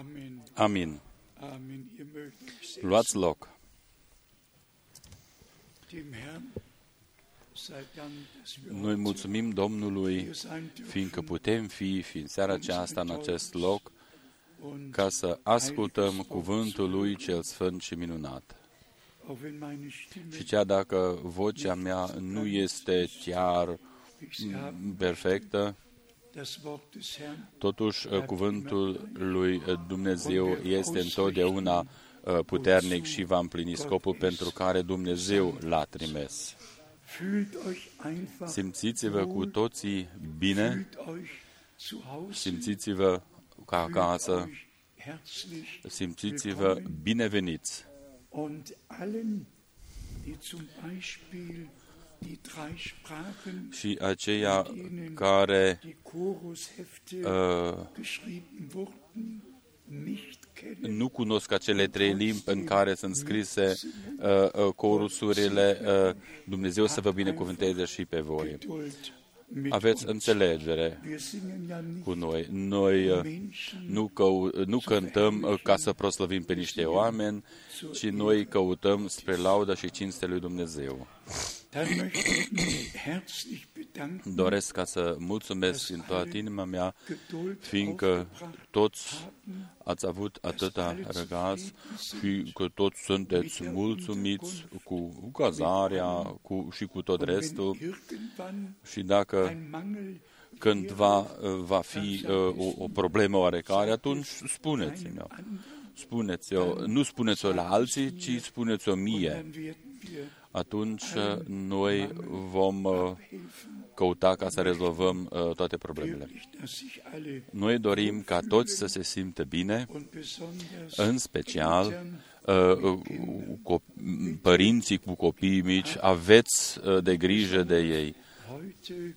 Amen. Amin. Amen. Ihr mögt euch setzen. Luați loc. Dem Herrn sei Dank, dass wir Noi heute mulțumim Domnului, hier sein fiindcă dürfen putem fi, fi în seara aceasta în acest loc, und ca să ascultăm cuvântul Lui cel Sfânt și minunat. auch wenn meine Stimme Și chiar dacă vocea mea nu este chiar wie ich sie habe, perfectă, das Wort des Herrn totuși cuvântul lui Dumnezeu este întotdeauna uh, puternic și va împlini scopul pentru care Dumnezeu l-a trimis. fühlt euch einfach Simțiți-vă cu toții bine, fühlt euch zu Hause. Simțiți-vă ca acasă, euch herzlich simțiți-vă bineveniți. Und allen die zum Beispiel die drei Sprachen Și aceia care die Chorushefte uh, geschrieben wurden nicht kennen nu cunosc acele trei limbi în care sunt scrise uh, uh, corusurile, uh, Dumnezeu să vă binecuvânteze și pe voi. Geduld mit Aveți uns. înțelegere Wir singen ja nicht cu noi. Noi uh, Menschen nu, cău, nu cântăm uh, ca să proslăvim pe niște oameni, ci noi căutăm spre lauda și cinste lui Dumnezeu. Dann möchte ich mich herzlich bedanken, Doresc ca să mulțumesc din toată inima mea, Geduld fiindcă aufgebracht toți haben, ați avut atâta răgaz și că toți sunteți mulțumiți cu cazarea cu, și cu tot und wenn restul. irgendwann Și dacă ein Mangel cândva uh, va fi uh, o, o problemă oarecare, atunci spuneți-mi. Spuneți-o, nu spuneți-o la alții, ci spuneți-o mie. Dann werden wir Atunci uh, noi vom uh, căuta ca să rezolvăm uh, toate problemele. wirklich, dass sich alle Noi dorim ca toți să se simtă bine, und besonders în special uh, uh, co- părinții cu copii mici, aveți uh, de grijă de ei. heute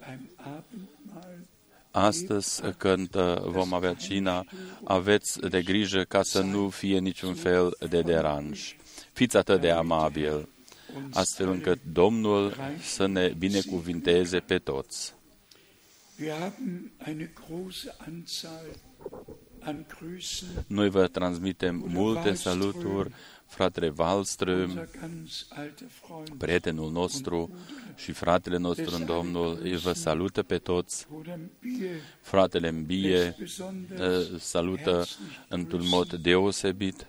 beim Abendmahl Astăzi, când uh, vom avea cina, aveți de grijă ca să nu fie niciun fel de deranj. Fiți atât de amabil, astfel încât Domnul să ne binecuvinteze pe toți. Wir haben eine große Anzahl an Grüßen. Noi vă transmitem multe saluturi, fratele Wallström, Unser ganz alter Freund, prietenul nostru și fratele nostru în Domnul, îi vă salută pe toți. Bruder Bier, Fratele Mbie lässt besonders uh, salută herzlich într-un grüßen. mod deosebit.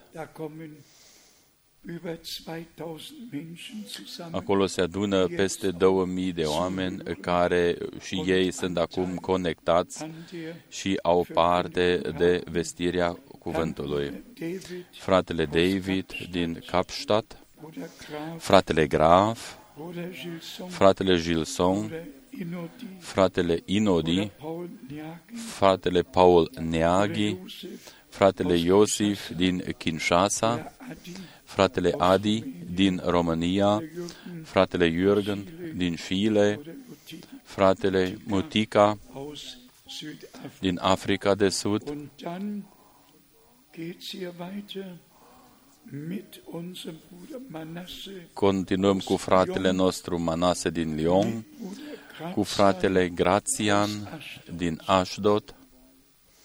Acolo se adună peste 2000 de oameni care și ei sunt acum conectați an der și au parte de vestirea cuvântului. David, Fratele David din Kapstadt, Bruder Graf, fratele Graf, Bruder Gilson, fratele Gilson, Bruder Inodi, fratele Inodi, Bruder Paul Niagi, fratele Paul Neaghi, Bruder Josef, fratele Iosif din Kinshasa, Bruder Adi, fratele Adi din România, Bruder Jürgen fratele Jürgen din Chile, Bruder Uti fratele Mutica aus Südafrika. din Africa de Sud. Und dann geht's hier weiter mit unserem Bruder Manasse, Continuăm cu fratele nostru Manase din Lyon, Bruder cu Grazian, fratele Grațian din Ashdod,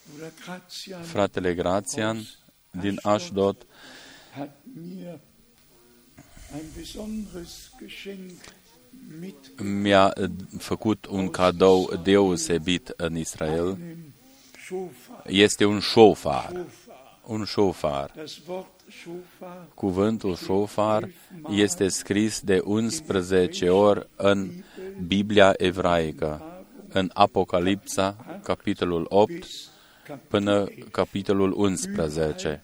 Bruder Grazian fratele Grațian din Ashdod mi-a eh, făcut un cadou deosebit în Israel. einem Schofar. Este un șofar, Schofar. un șofar. Das Wort Schofar Cuvântul șofar este scris de 11 ori în Biblia evraică, în Apocalipsa, capitolul 8, bis Kapitel până capitolul 11.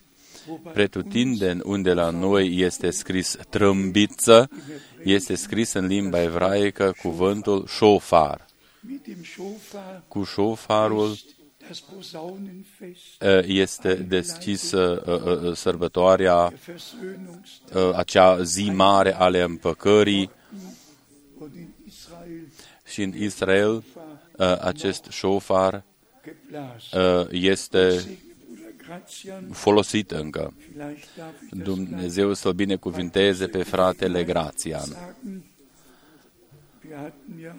Pretutindeni unde la noi este scris trâmbiță, este scris în limba evraică cuvântul șofar. mit dem Schofar Cu șofarul ist das Posaunenfest uh, este deschisă uh, uh, sărbătoarea, der Versöhnungstag uh, acea zi mare ale împăcării und in Israel și în Israel uh, acest șofar geblasen. uh, este Segne Bruder Grazian, folosit încă. vielleicht darf ich das Dumnezeu să-l binecuvinteze pe fratele Grațian. sagen. Wir hatten ja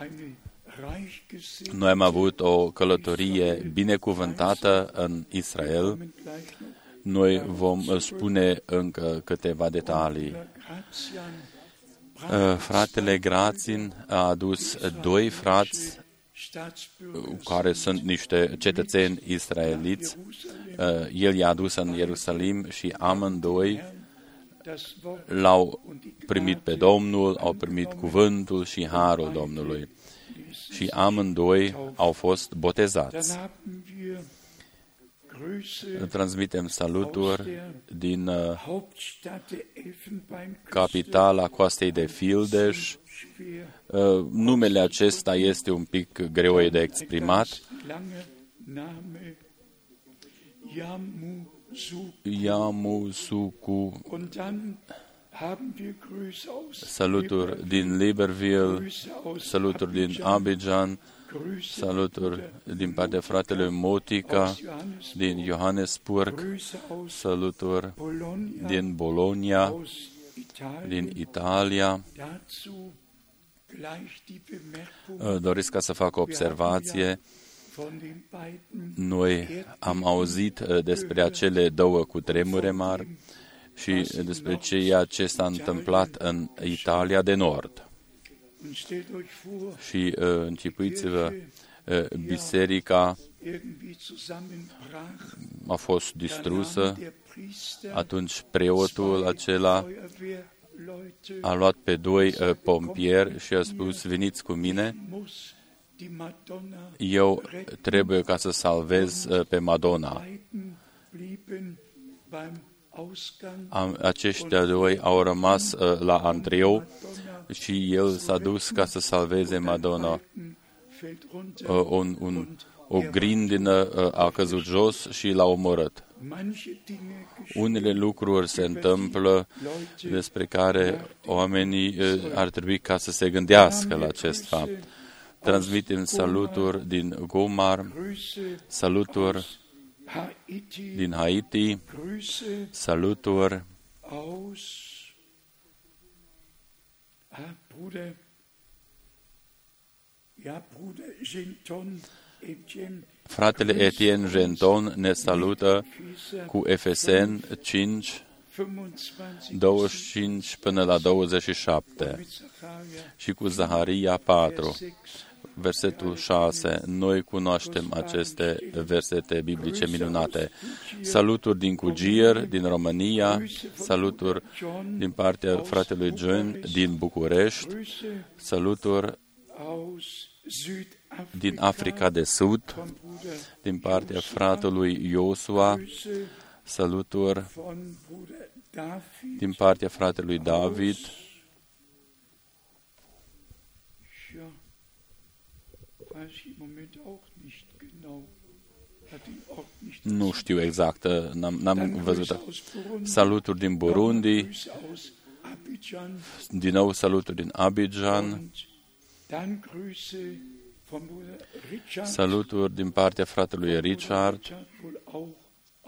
eine reich gesehen. Noi am avut o călătorie binecuvântată în Israel. Kommen gleich noch. Noi vom uh, spune încă câteva detalii. Gratian Uh, Fratele Grațin a adus doi frați Staatsbürger care sunt niște cetățeni israeliți. Jerusalem Uh, El i-a adus în Ierusalim și amândoi das Wort l-au und die primit pe Domnul, au primit cuvântul și harul Domnului. Și amândoi au fost Dann botezați. haben wir Grüße Transmitem saluturi din uh, Hauptstadt der Elfenbeinküste. capitala coastei de Fildeș. Schwer. Uh, Numele acesta este un pic greu de exprimat. Lange Name Yamusu. Yamusuku, Und dann haben wir Grüße aus saluturi din Libreville, Grüße aus saluturi din Abidjan, Grüße saluturi din partea fratelui Motica, aus Johannesburg, din Johannesburg, Grüße aus saluturi Bologna, din Bologna, aus Italien. din Italia. Doresc ca să fac o observație. von den beiden Noi am auzit uh, despre acele două cutremure mari și despre ceea ce s-a întâmplat în Italia de Nord. und stellt euch vor, Și uh, închipuiți-vă, uh, biserica irgendwie zusammenbrach. a fost Da distrusă, nahm der Priester atunci preotul acela Feuerwehrleute a luat pe doi uh, pompieri și a spus, veniți cu mine, muss die Madonna eu trebuie ca să salvez uh, pe Madonna. beiden blieben beim Ausgang Am, aceștia doi au rămas uh, la Andreu Madonna și el s-a dus ca să salveze Madonna. fällt runter Uh, un, un, o grindină uh, a căzut jos și l-a omorât. Manche Dinge geschehen Unele lucruri se întâmplă Leute despre care oamenii uh, ar trebui ca să se gândească la acest fapt. Transmitem saluturi din Gomar, Grüße saluturi Haiti din Haiti, Grüße saluturi aus ah, Bruder ja Bruder Genton Etienne Fratele Etienne Genton ne salută Epheser cu Efesen 5, 25 25 până la 27 mit Zacharia și cu Zaharia 4, 6 versetul 6. Noi cunoaștem aceste versete biblice minunate. Saluturi din Cugier, din România, saluturi din partea fratelui John din București, Grüße saluturi aus Südafrika din Africa de Sud, von Bruder din partea fratelui Iosua, Grüße saluturi von Bruder David din partea fratelui David, Ja, weiß ich im Moment auch nicht genau. Hat den Ort nicht. nu știu exact, n-am, n-am Dann văzut. Grüße aus Burundi. Saluturi din Burundi, Grüße aus Abidjan. din nou saluturi din Abidjan, Und dann Grüße von Bruder Richard. saluturi din partea fratelui Richard Richard wohl auch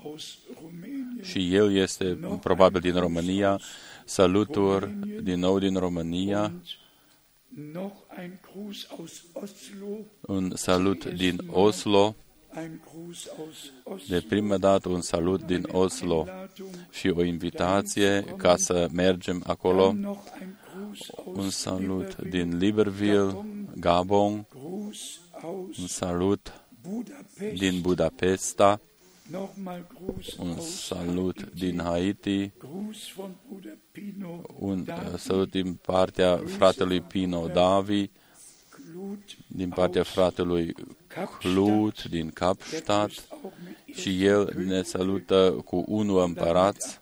aus Rumänien. și el este probabil din România, saluturi din nou din România, Und noch ein Gruß aus Oslo. un salut din Oslo, Ein Gruß aus Oslo. de prima dată un salut din Oslo Einladung. și o invitație ca să mergem acolo, Dann noch ein Gruß aus un salut Libreville. din Libreville, Gabon, Gruß aus un salut Budapest. din Budapesta, Nochmal Gruß un aus salut Haiti. din Haiti, Gruß von Bruder Pino. un David uh, salut din partea fratelui Pino Davi, Klut din partea fratelui Clut din Der Kapstadt grüßt auch mit și el ne salută cu unul împărați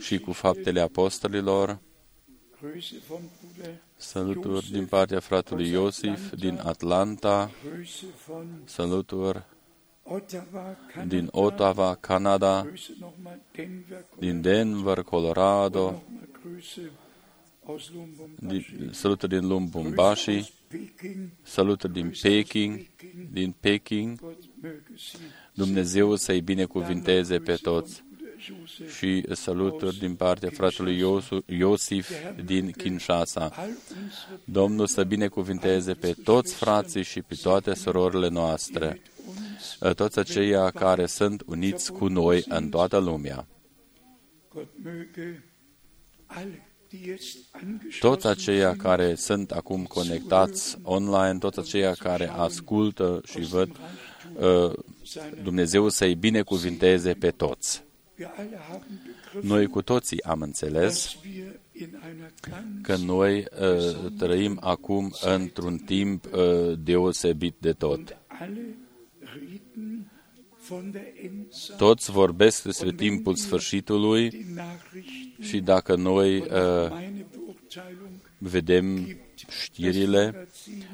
și cu faptele apostolilor. Grüße von Bruder. Saluturi din partea fratelui Iosif din Atlanta, Grüße von saluturi Ottawa, Kanada. din Ottawa, Canada, Grüße nochmal Denver, din Denver, Colorado, Nochmal Grüße aus Lubumbashi. din, saluturi din Lumbumbashi, Grüße aus Peking. saluturi din Peking, din Peking. Gott möge sie Dumnezeu să-i binecuvinteze pe toți. Josef și saluturi din partea fratelui Iosu- Iosif din Kinshasa. all unsere Domnul să binecuvinteze pe toți frații și pe toate surorile noastre, uns, toți aceia care sunt uniți cu noi în toată lumea. Gott möge alle, die jetzt angeschlossen Toți aceia sind, care sunt acum conectați online, toți aceia care ascultă și văd, uh, seine, Dumnezeu să-i binecuvinteze pe toți. Wir alle haben begriffen, Noi cu toții am înțeles dass wir in einer ganz că noi uh, trăim acum într-un timp uh, deosebit de tot. und alle reden von der Endzeit, Toți vorbesc despre timpul sfârșitului die Nachrichten, și dacă noi uh, meine Beurteilung, vedem știrile,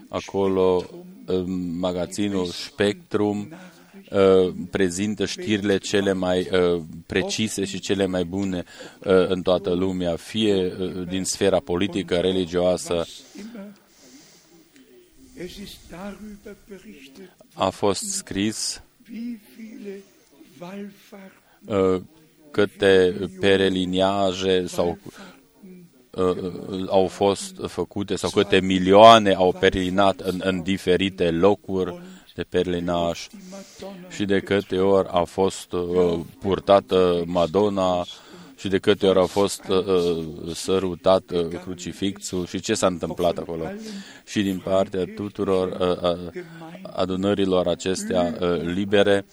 acolo uh, magazinul Spectrum uh, prezintă știrile cele mai uh, precise și cele mai bune uh, în toată lumea, fie uh, din sfera politică, religioasă. was immer. Es ist darüber berichtet, A fost scris wie viele Wallfahrten uh, câte pereliniaje sau uh, uh, au fost făcute sau câte milioane au perelinat în, în diferite locuri de perlinaj die Madonna și de câte ori a fost uh, purtată Madonna și de câte ori a fost uh, uh, sărutat uh, crucifixul și ce s-a întâmplat acolo. Și din partea tuturor uh, uh, adunărilor acestea uh, libere,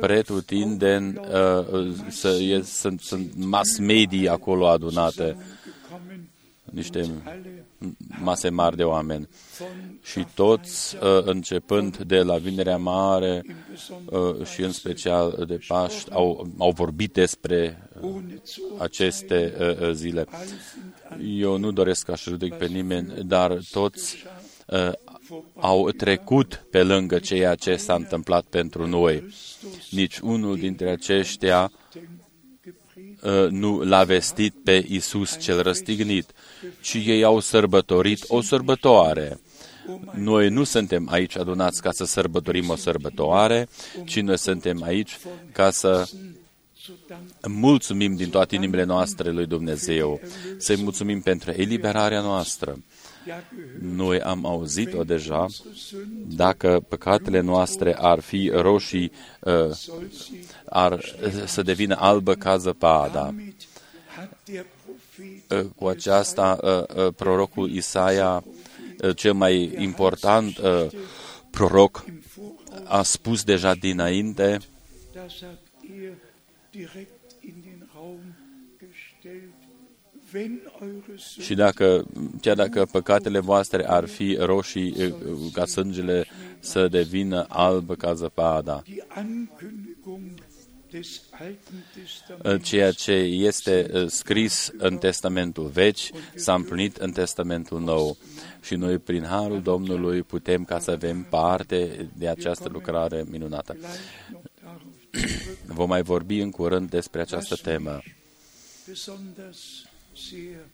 pretutindeni uh, uh, să, e, sunt, sunt mass media acolo adunate, gekommen, niște alle mase mari de oameni. von Și toți, uh, începând de la Vinerea Mare im Besonderen uh, și în special de Paști, au, au vorbit despre uh, ohne zu aceste uh, uh, zile. alle sind an Eu nu doresc ca să judec pe nimeni, dar toți uh, au trecut pe lângă ceea ce s-a întâmplat pentru noi. Nici unul dintre aceștia gepredigt, uh, nu l-a vestit pe Isus cel răstignit, ci ei au sărbătorit o sărbătoare. Noi nu suntem aici adunați ca să sărbătorim o sărbătoare, ci noi suntem aici ca să zu danken, mulțumim din toate inimile noastre lui Dumnezeu, să-i mulțumim pentru eliberarea noastră. ja gehört, Noi am auzit-o deja, unsere Sünden dacă păcatele noastre ar fi roșii, uh, soll sie, ar să devină albă ca zăpada. Damit hat der Prophet Uh, Cu aceasta, uh, uh, prorocul Isaia, uh, cel mai important uh, proroc, im Voraus, a spus deja dinainte, das hat er direkt in den Raum gestellt, wenn eure și Sünden dacă, chiar dacă păcatele voastre ar fi roșii uh, uh, ca sângele, să devină albă ca zăpada. Die Ankündigung des Alten Uh, Testaments Ceea ce este uh, scris în Testamentul Vechi s-a împlinit în Testamentul Nou. Și noi, prin Harul Domnului, putem ca să avem parte de această lucrare minunată. gleich noch darauf zurück, Vom mai vorbi în curând despre această temă. besonders sehr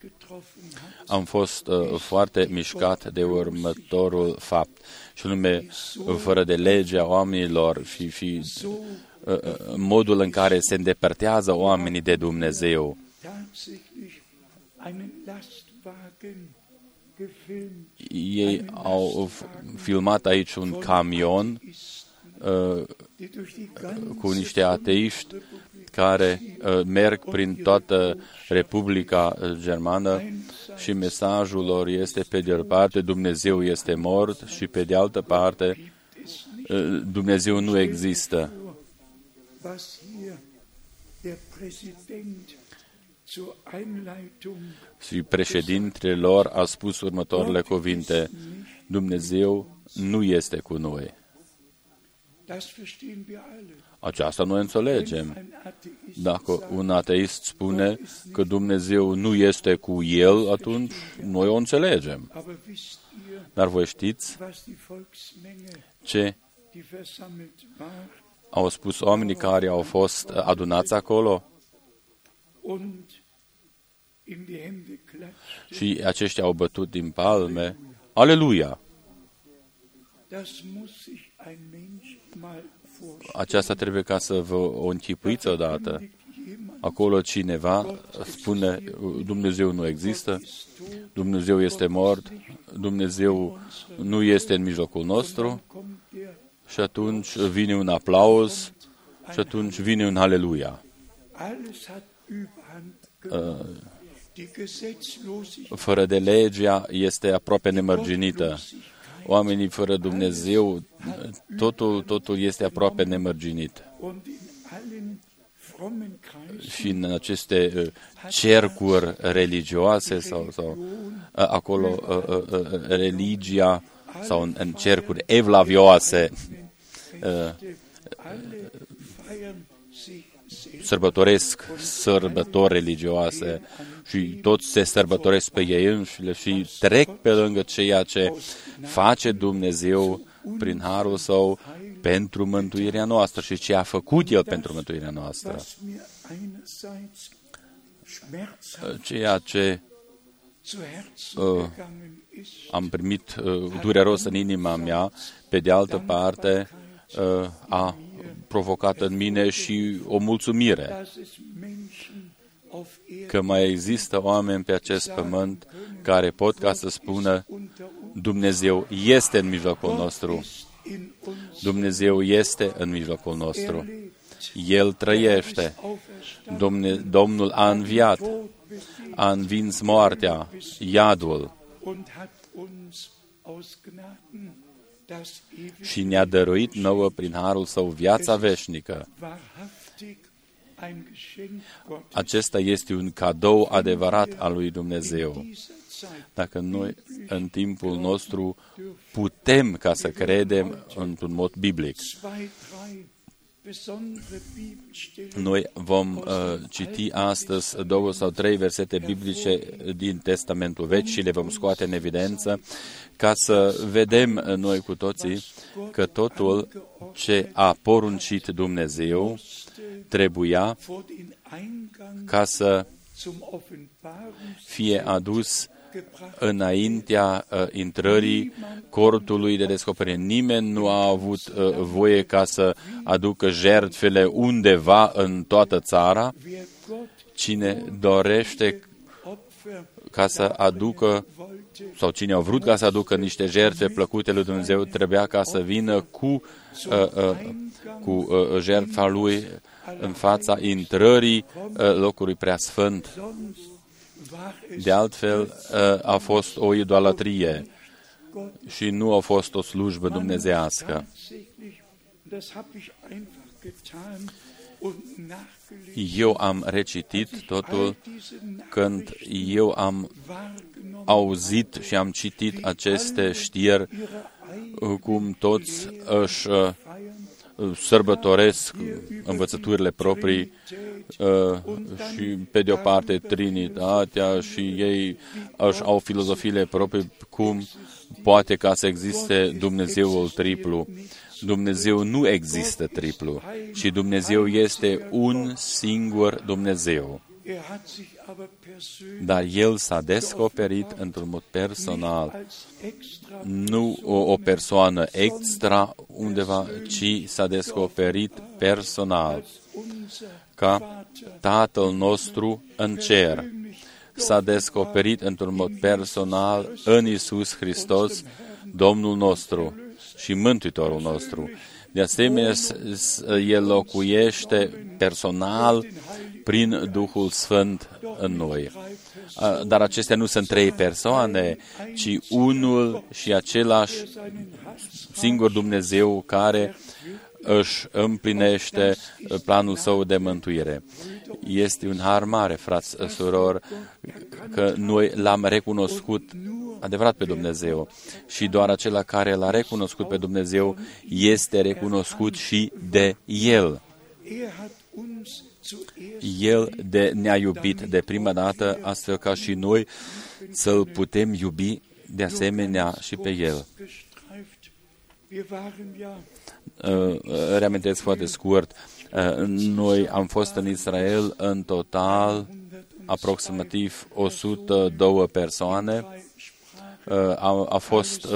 getroffen hat. Am fost uh, foarte mișcat de următorul fapt, și anume, uh, fără de legea oamenilor și, și So uh, uh, modul în care se îndepărtează oamenii de Dumnezeu. tatsächlich einen Lastwagen gefilmt. Ei au f- filmat aici un camion uh, die durch die ganze cu niște ateiști Republik care uh, merg prin toată Republica uh, Germană și mesajul lor este pe de o parte Dumnezeu este mort și pe de altă parte gibt es nicht. uh, Dumnezeu nu există. Și președintele lor a spus următoarele cuvinte, Dumnezeu nu este cu noi. das verstehen wir alle. Aceasta noi înțelegem. Ein Atheist Dacă un ateist spune că Dumnezeu nu este cu el, atunci noi o înțelegem. aber wisst ihr, Dar voi știți was die Volksmenge, ce die versammelt war au spus oamenii care au fost adunați acolo? und in die Hände klatschte? Și aceștia au bătut din palme. Aleluia! Das muss sich ein Mensch mal vorstellen. Aceasta trebuie ca să vă o închipuiți odată. Verkündigt Acolo cineva spune Dumnezeu nu există, Dumnezeu este mort, Dumnezeu nu este în mijlocul nostru și atunci vine un aplauz și atunci vine un aleluia. Fără de legea este aproape nemărginită. Oamenii fără Dumnezeu, totul, totul este aproape nemărginit. Și în aceste uh, cercuri religioase sau, sau uh, acolo uh, religia sau în, în cercuri evlavioase sărbătoresc sărbători religioase și toți se sărbătoresc pe ei înșile și trec pe lângă ceea ce face Dumnezeu prin harul său pentru mântuirea noastră și ce a făcut El pentru mântuirea noastră. Ceea ce uh, am primit uh, dureros în inima mea, pe de altă parte, uh, a provocat în mine și o mulțumire că mai există oameni pe acest pământ care pot ca să spună Dumnezeu este în mijlocul nostru. Dumnezeu este în mijlocul nostru. El trăiește. Domne, Domnul a înviat, a învins moartea, iadul și ne-a dăruit nouă prin harul său viața veșnică. Acesta este un cadou adevărat al lui Dumnezeu. Dacă noi în timpul nostru putem ca să credem într-un mod biblic. Noi vom uh, citi astăzi două sau trei versete biblice din Testamentul Vechi și le vom scoate în evidență ca să vedem noi cu toții că totul ce a poruncit Dumnezeu trebuia ca să fie adus înaintea uh, intrării cortului de descoperire. Nimeni nu a avut uh, voie ca să aducă jertfele undeva în toată țara. Cine dorește ca să aducă sau cine a vrut ca să aducă niște jertfe plăcute lui Dumnezeu, trebuia ca să vină cu, uh, uh, cu uh, jertfa lui în fața intrării uh, locului preasfânt. De altfel, uh, a fost o idolatrie și nu a fost o slujbă dumnezească. Eu am recitit totul când eu am auzit și am citit aceste știri, cum toți își uh, sărbătoresc învățăturile proprii uh, și, pe de o parte, Trinitatea și ei își au filozofiile proprii, cum poate ca să existe Dumnezeul triplu. Dumnezeu nu există triplu, și Dumnezeu este un singur Dumnezeu. Dar El s-a descoperit într-un mod personal, nu o, o persoană extra undeva, ci s-a descoperit personal, ca Tatăl nostru în cer. S-a descoperit într-un mod personal în Isus Hristos, Domnul nostru și Mântuitorul nostru. De asemenea, El locuiește personal prin Duhul Sfânt în noi. Dar acestea nu sunt trei persoane, ci unul și același singur Dumnezeu care își împlinește planul său de mântuire. Este un har mare, frați, suror, că noi l-am recunoscut adevărat pe Dumnezeu și doar acela care l-a recunoscut pe Dumnezeu este recunoscut și de El. El de, ne-a iubit de prima dată, astfel ca și noi să-L putem iubi de asemenea și pe El. Uh, reamintesc foarte scurt, uh, noi am fost în Israel în total aproximativ 102 persoane. Uh, a, a fost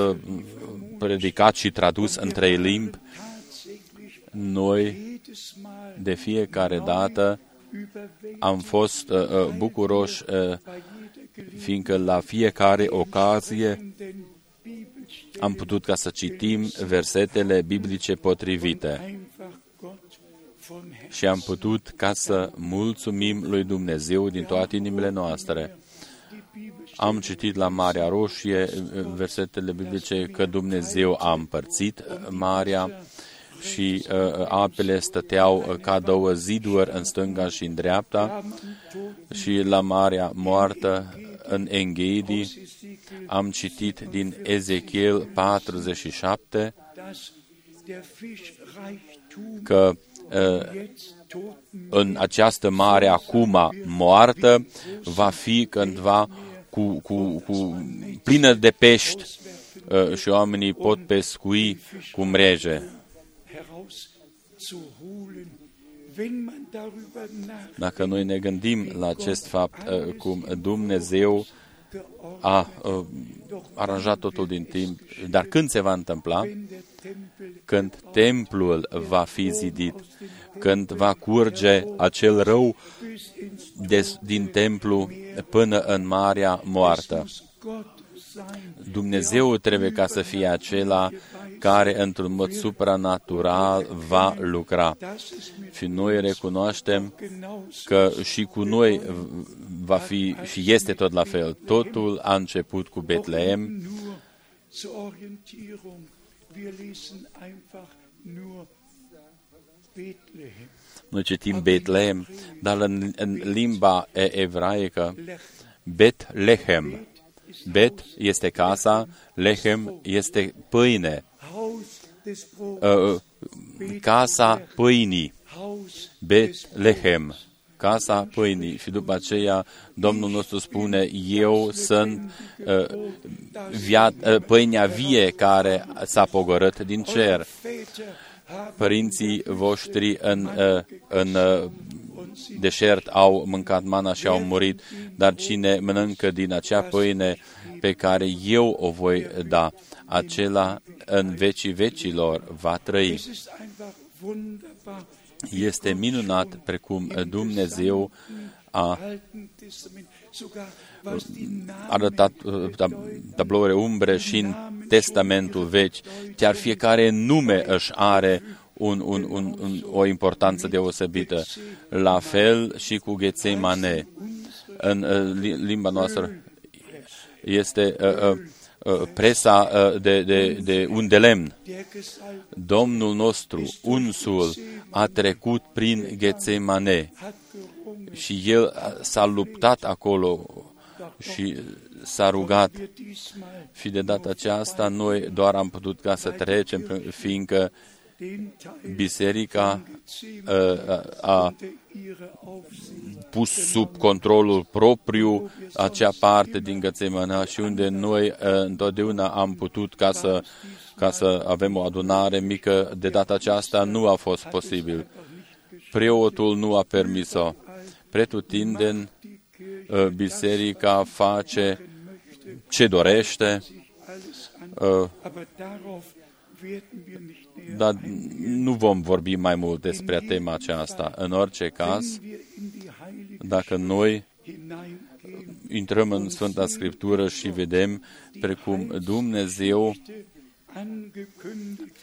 predicat și tradus în trei limbi. Noi de fiecare dată am fost uh, uh, bucuroși uh, fiindcă la fiecare ocazie am putut ca să citim versetele biblice potrivite și am putut ca să mulțumim lui Dumnezeu din toate inimile noastre. Am citit la Marea Roșie versetele biblice că Dumnezeu a împărțit Marea și uh, apele stăteau uh, ca două ziduri în stânga și în dreapta și la Marea Moartă în Enghedi am citit din Ezechiel 47 că uh, în această mare acum moartă va fi cândva cu, cu, cu plină de pești uh, și oamenii pot pescui cu mreje. Dacă noi ne gândim la acest fapt, uh, cum Dumnezeu a uh, aranjat totul din timp, dar când se va întâmpla? Când templul va fi zidit, când va curge acel rău de, din templu până în Marea Moartă. Dumnezeu trebuie ca să fie acela care într-un mod supranatural va lucra. Și noi recunoaștem că și cu noi va fi și este tot la fel. Totul a început cu Betleem. Noi citim Betlehem, dar în, în limba evraică, Betlehem. Bet este casa, Lechem este pâine. Uh, casa pâinii. Betlehem. Casa pâinii. Și după aceea Domnul nostru spune, eu sunt uh, via, uh, pâinea vie care s-a pogorât din cer. Părinții voștri în, uh, în uh, deșert au mâncat mana și au murit, dar cine mănâncă din acea pâine pe care eu o voi da, acela în vecii vecilor va trăi. Este minunat precum Dumnezeu a arătat uh, tabloure umbre și în Testamentul vechi. Chiar fiecare nume își are un, un, un, un, o importanță deosebită. La fel și cu Ghețeimane. În uh, limba noastră este uh, uh, uh, presa uh, de, de, de un de lemn. Domnul nostru, unsul, a trecut prin Ghețemane și el s-a luptat acolo și s-a rugat. Și de data aceasta noi doar am putut ca să trecem, fiindcă biserica uh, a pus sub controlul propriu acea parte din Gățemana și unde noi uh, întotdeauna am putut ca să, ca să avem o adunare mică, de data aceasta nu a fost posibil. Preotul nu a permis-o. Pretutindeni, uh, biserica face ce dorește, dar nu vom vorbi mai mult despre tema aceasta. În orice caz, dacă noi intrăm în Sfânta Scriptură și vedem precum Dumnezeu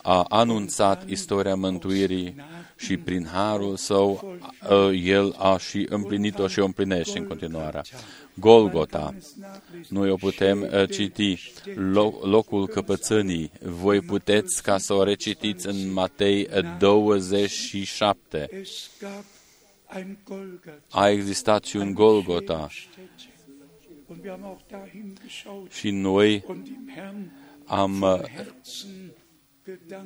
a anunțat istoria mântuirii și prin harul său el a și împlinit-o și o împlinește în continuare. Golgota. Noi o putem citi, locul căpățânii. Voi puteți ca să o recitiți în Matei 27. A existat și un Golgota. Și noi am uh,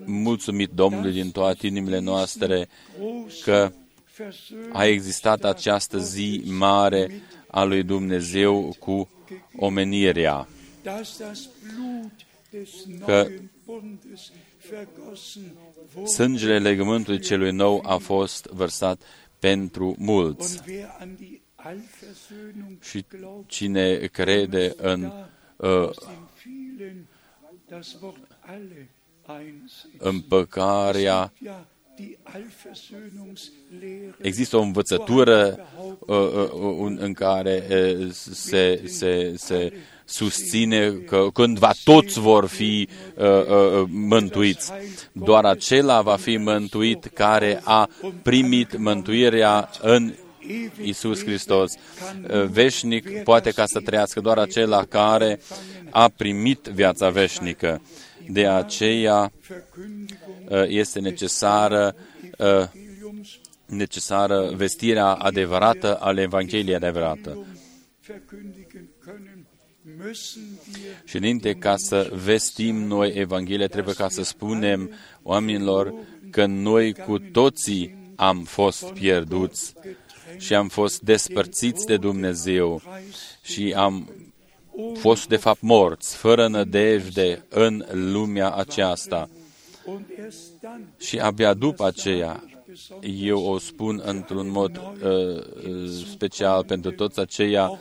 mulțumit Domnului din toate inimile noastre că a existat această zi mare a lui Dumnezeu cu omenirea, că sângele legământului celui nou a fost vărsat pentru mulți. Și cine crede în uh, împăcarea Există o învățătură uh, uh, în care uh, se, se, se susține că cândva toți vor fi uh, uh, mântuiți. Doar acela va fi mântuit care a primit mântuirea în Isus Hristos. Uh, veșnic poate ca să trăiască doar acela care a primit viața veșnică. De aceea uh, este necesară uh, necesară vestirea adevărată al Evangheliei adevărată. Și înainte ca să vestim noi Evanghelia, trebuie ca să spunem oamenilor că noi cu toții am fost pierduți și am fost despărțiți de Dumnezeu și am fost de fapt morți, fără nădejde în lumea aceasta. Și abia după aceea, eu o spun într-un mod uh, special pentru toți aceia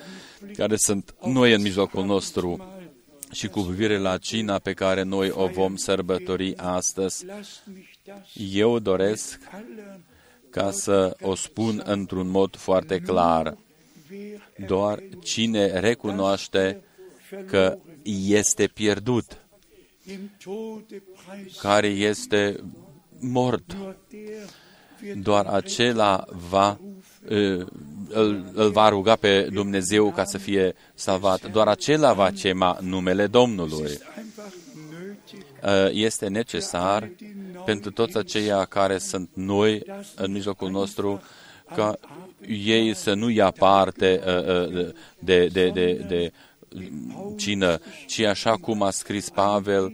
care sunt noi în mijlocul nostru și cu privire la cina pe care noi o vom sărbători astăzi, eu doresc ca să o spun într-un mod foarte clar. Doar cine recunoaște că este pierdut, care este mort, doar acela va îl, îl va ruga pe Dumnezeu ca să fie salvat. Doar acela va chema numele Domnului. Este necesar pentru toți aceia care sunt noi în mijlocul nostru ca ei să nu ia parte de, de, de, de cină, ci așa cum a scris Pavel,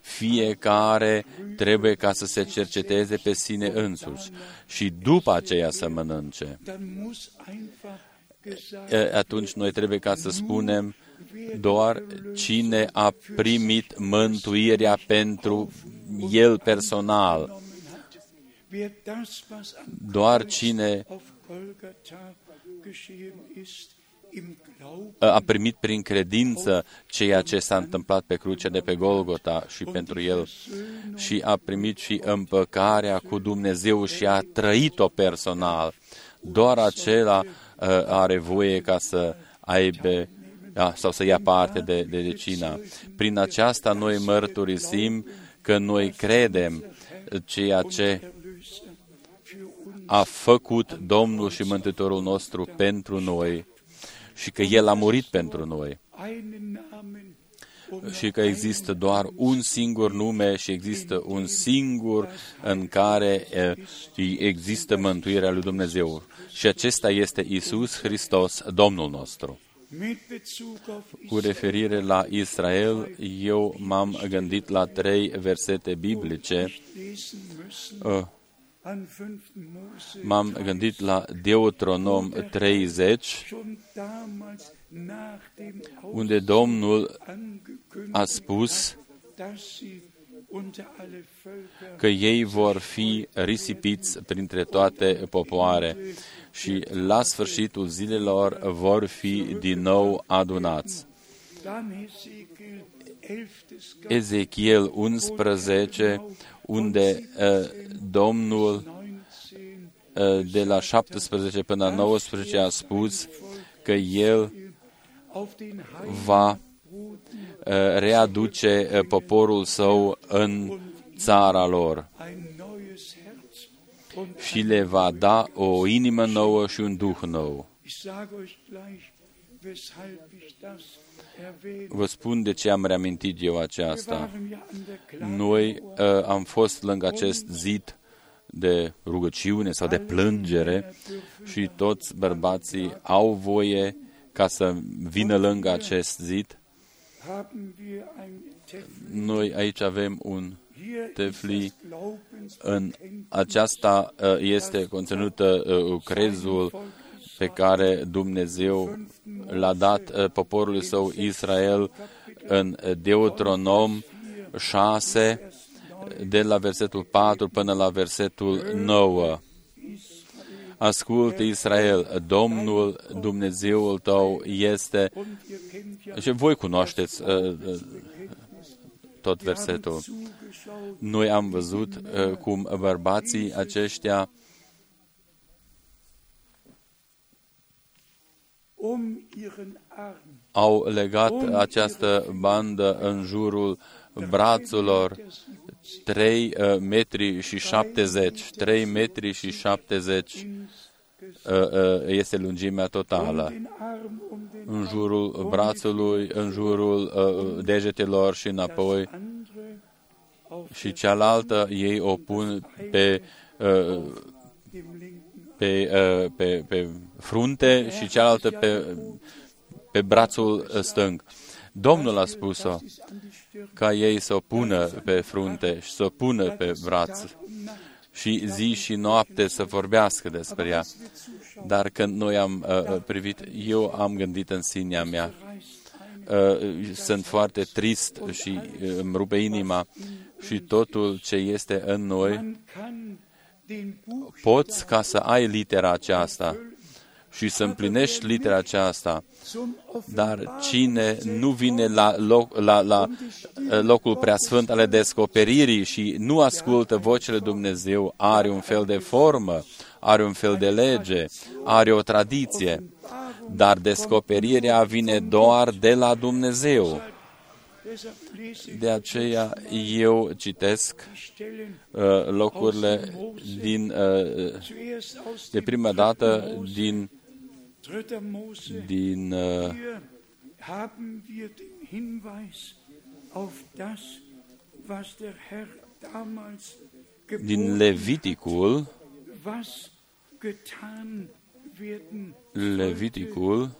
fiecare trebuie ca să se cerceteze pe sine însuși și după aceea să mănânce. Atunci noi trebuie ca să spunem doar cine a primit mântuirea pentru el personal. Doar cine a primit prin credință ceea ce s-a întâmplat pe crucea de pe Golgota și pentru el și a primit și împăcarea cu Dumnezeu și a trăit-o personal. Doar acela uh, are voie ca să aibă da, sau să ia parte de, de decina. Prin aceasta noi mărturisim că noi credem ceea ce a făcut Domnul și Mântuitorul nostru pentru noi și că El a murit pentru noi și că există doar un singur nume și există un singur în care există mântuirea lui Dumnezeu. Și acesta este Isus Hristos, Domnul nostru. Cu referire la Israel, eu m-am gândit la trei versete biblice. M-am gândit la Deuteronom 30, unde Domnul a spus că ei vor fi risipiți printre toate popoare și la sfârșitul zilelor vor fi din nou adunați. Ezechiel 11, unde uh, Domnul uh, de la 17 până la 19 a spus că El va uh, readuce uh, poporul său în țara lor și le va da o inimă nouă și un duh nou. Vă spun de ce am reamintit eu aceasta. Noi uh, am fost lângă acest zid de rugăciune sau de plângere și toți bărbații au voie ca să vină lângă acest zid. Noi aici avem un tefli. În aceasta uh, este conținută uh, crezul pe care Dumnezeu l-a dat uh, poporului său Israel în Deuteronom 6, de la versetul 4 până la versetul 9. Ascultă Israel, Domnul Dumnezeul tău este, și voi cunoașteți tot versetul. Noi am văzut uh, cum bărbații aceștia um ihren Arm au legat această bandă în jurul brațurilor 3 uh, metri și 70. 3 metri și 70 uh, uh, este lungimea totală. den Arm um den În jurul brațului, în jurul uh, degetelor și înapoi. Andere auf și cealaltă ei o pun pe, uh, dem linken pe, uh, pe, pe frunte și cealaltă pe, pe brațul uh, stâng. Domnul a spus-o an die Stirn ca ei să o pună pe frunte și să o pună pe braț și zi și noapte să vorbească despre ea. Dar când noi am uh, privit, eu am gândit în sinea mea, uh, sunt foarte trist și uh, îmi rupe inima. Și totul ce este în noi, Man kann den Buch poți ca să ai litera aceasta și să împlinești litera aceasta, zum dar cine nu vine la, loc, la, la uh, locul preasfânt ale descoperirii și nu ascultă vocile Dumnezeu, are un fel de formă, are un fel de lege, are o tradiție, dar descoperirea vine doar de la Dumnezeu. Deshalb lese ich De aceea eu citesc Stellen uh, locurile din, uh, zuerst aus de dem prima dată din, 3. Mose. Din uh, Hier haben wir den Hinweis auf das, was der Herr damals din geboten Leviticul, was getan werden Leviticul,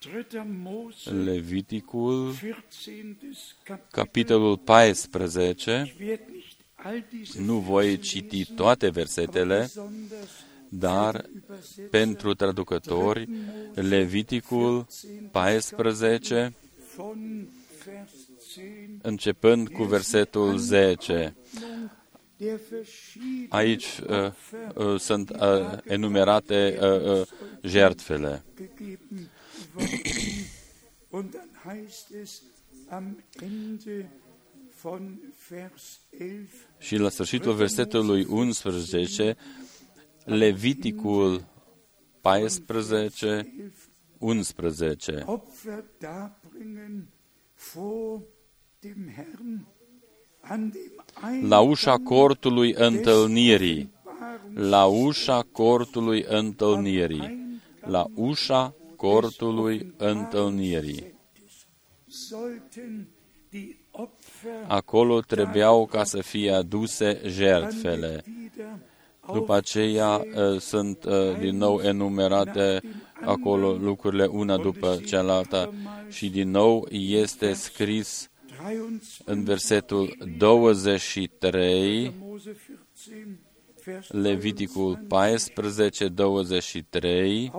3. Mose, Leviticul, 14. Kapitel. capitolul 14. Ich werde nicht all diese Nu voi citi toate versetele, besonders dar übersetzen. pentru traducători, Leviticul 14, von Vers 10 începând cu versetul 10. der verschiedenen Aici uh, uh, sunt uh, enumerate uh, uh, jertfele. gegeben worden. Und dann heißt es am Ende von Vers 11, Și la sfârșitul versetului 11, Leviticul 14, 11. Opfer darbringen vor dem Herrn an dem La ușa cortului întâlnirii, Offenbarungs- la ușa cortului întâlnirii, la ușa cortului întâlnirii. sollten die Opfer Acolo trebuiau ca să fie aduse jertfele. Wieder După aceea uh, sunt uh, din nou enumerate acolo lucrurile una după cealaltă. Și din nou este scris 23 în versetul 23, Mose 14, Vers Leviticul 14, 23,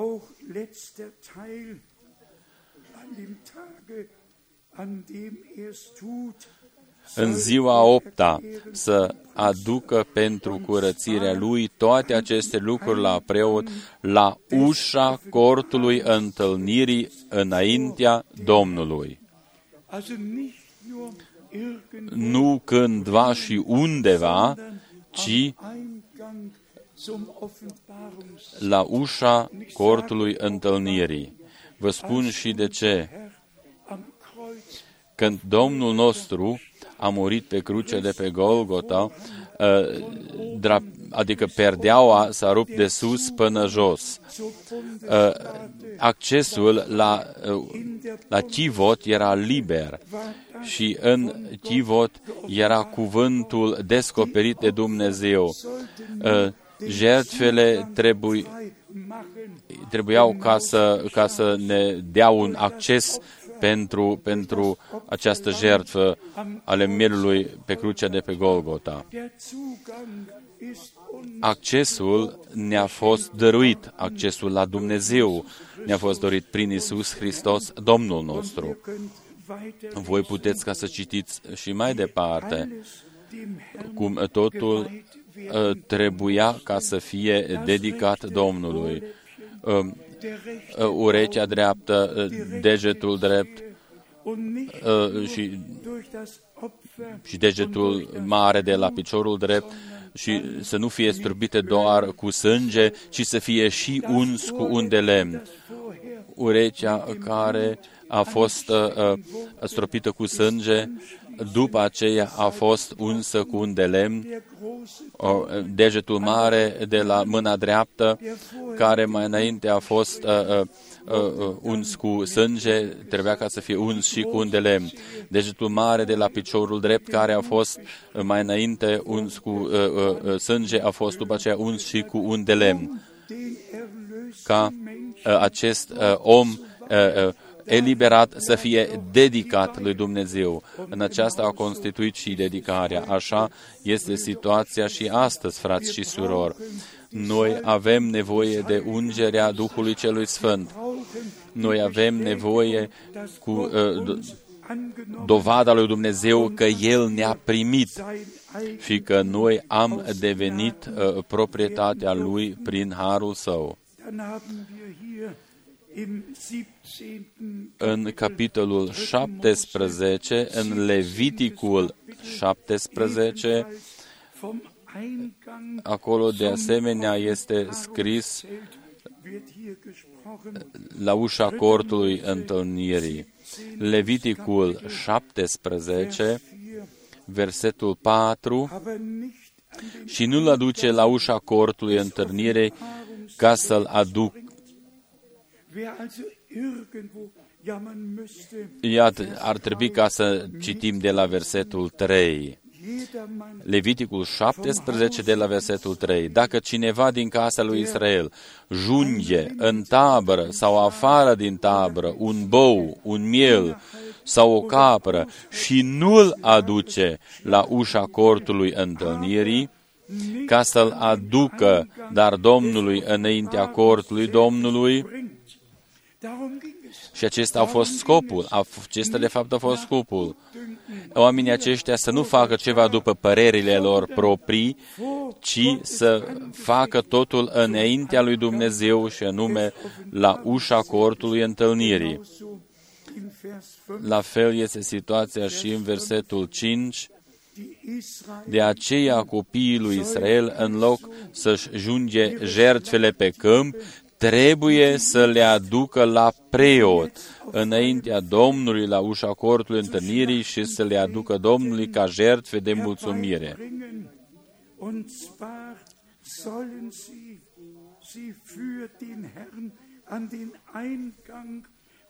în ziua opta să aducă pentru curățirea lui toate aceste lucruri la preot, la ușa cortului întâlnirii înaintea Domnului. also nicht nur irgendwo, Nu cândva și undeva, ci Eingang zum Offenbarungs la ușa cortului întâlnirii. Vă spun și de ce. Herr am Kreuz Când Domnul nostru a murit pe cruce de pe Golgota, uh, dra- adică perdeaua s-a rupt de sus până jos. zur Uh, Bundestate Accesul la, uh, la chivot era liber war das și în chivot era cuvântul descoperit de Dumnezeu. Uh, Jertfele trebui, frei machen, trebuiau ca să, ca să ne dea un acces pentru, pentru această jertfă ale mielului pe crucea de pe Golgota. der Zugang ist uns Accesul ne-a fost dăruit, accesul la Dumnezeu ne-a fost dăruit prin Isus Hristos, Domnul nostru. ihr könnt weiter Voi puteți ca să citiți și mai departe alles dem Herrn cum totul geweiht werden. uh, trebuia ca să fie dedicat Domnului. Uh, Der rechte uh, urechea dreaptă, uh, degetul drept, uh, și, și degetul mare de la piciorul drept și să nu fie strubite doar cu sânge, ci să fie și uns cu un de lemn. Urechea care a fost uh, uh, stropită cu sânge, după aceea a fost unsă cu un de lemn, degetul mare de la mâna dreaptă, care mai înainte a fost uh, uh, uh, uns cu sânge, trebuia ca să fie uns și cu un de lemn. Degetul mare de la piciorul drept, care a fost mai înainte uns cu uh, uh, sânge, a fost după aceea uns și cu un de lemn. Ca uh, acest uh, om uh, uh, eliberat să fie dedicat lui Dumnezeu. În aceasta a constituit și dedicarea. Așa este situația și astăzi, frați și surori. Noi avem nevoie de ungerea Duhului Celui Sfânt. Noi avem nevoie cu uh, dovada lui Dumnezeu că El ne-a primit și că noi am devenit uh, proprietatea Lui prin harul Său. În capitolul 17, în Leviticul 17, acolo de asemenea este scris la ușa cortului întâlnirii. Leviticul 17, versetul 4, și nu-l aduce la ușa cortului întâlnirii ca să-l aduc Iată, ar trebui ca să citim de la versetul 3. Leviticul 17 de la versetul 3. Dacă cineva din casa lui Israel junghe în tabără sau afară din tabără un bou, un miel sau o capră și nu-l aduce la ușa cortului întâlnirii, ca să-l aducă, dar Domnului înaintea cortului Domnului, și acesta a fost scopul, acesta de fapt a fost scopul. Oamenii aceștia să nu facă ceva după părerile lor proprii, ci să facă totul înaintea lui Dumnezeu și anume la ușa cortului întâlnirii. La fel este situația și în versetul 5, de aceea copiii lui Israel, în loc să-și junge jertfele pe câmp, trebuie să le aducă la preot înaintea Domnului la ușa cortului întâlnirii și să le aducă Domnului ca jertfe de mulțumire.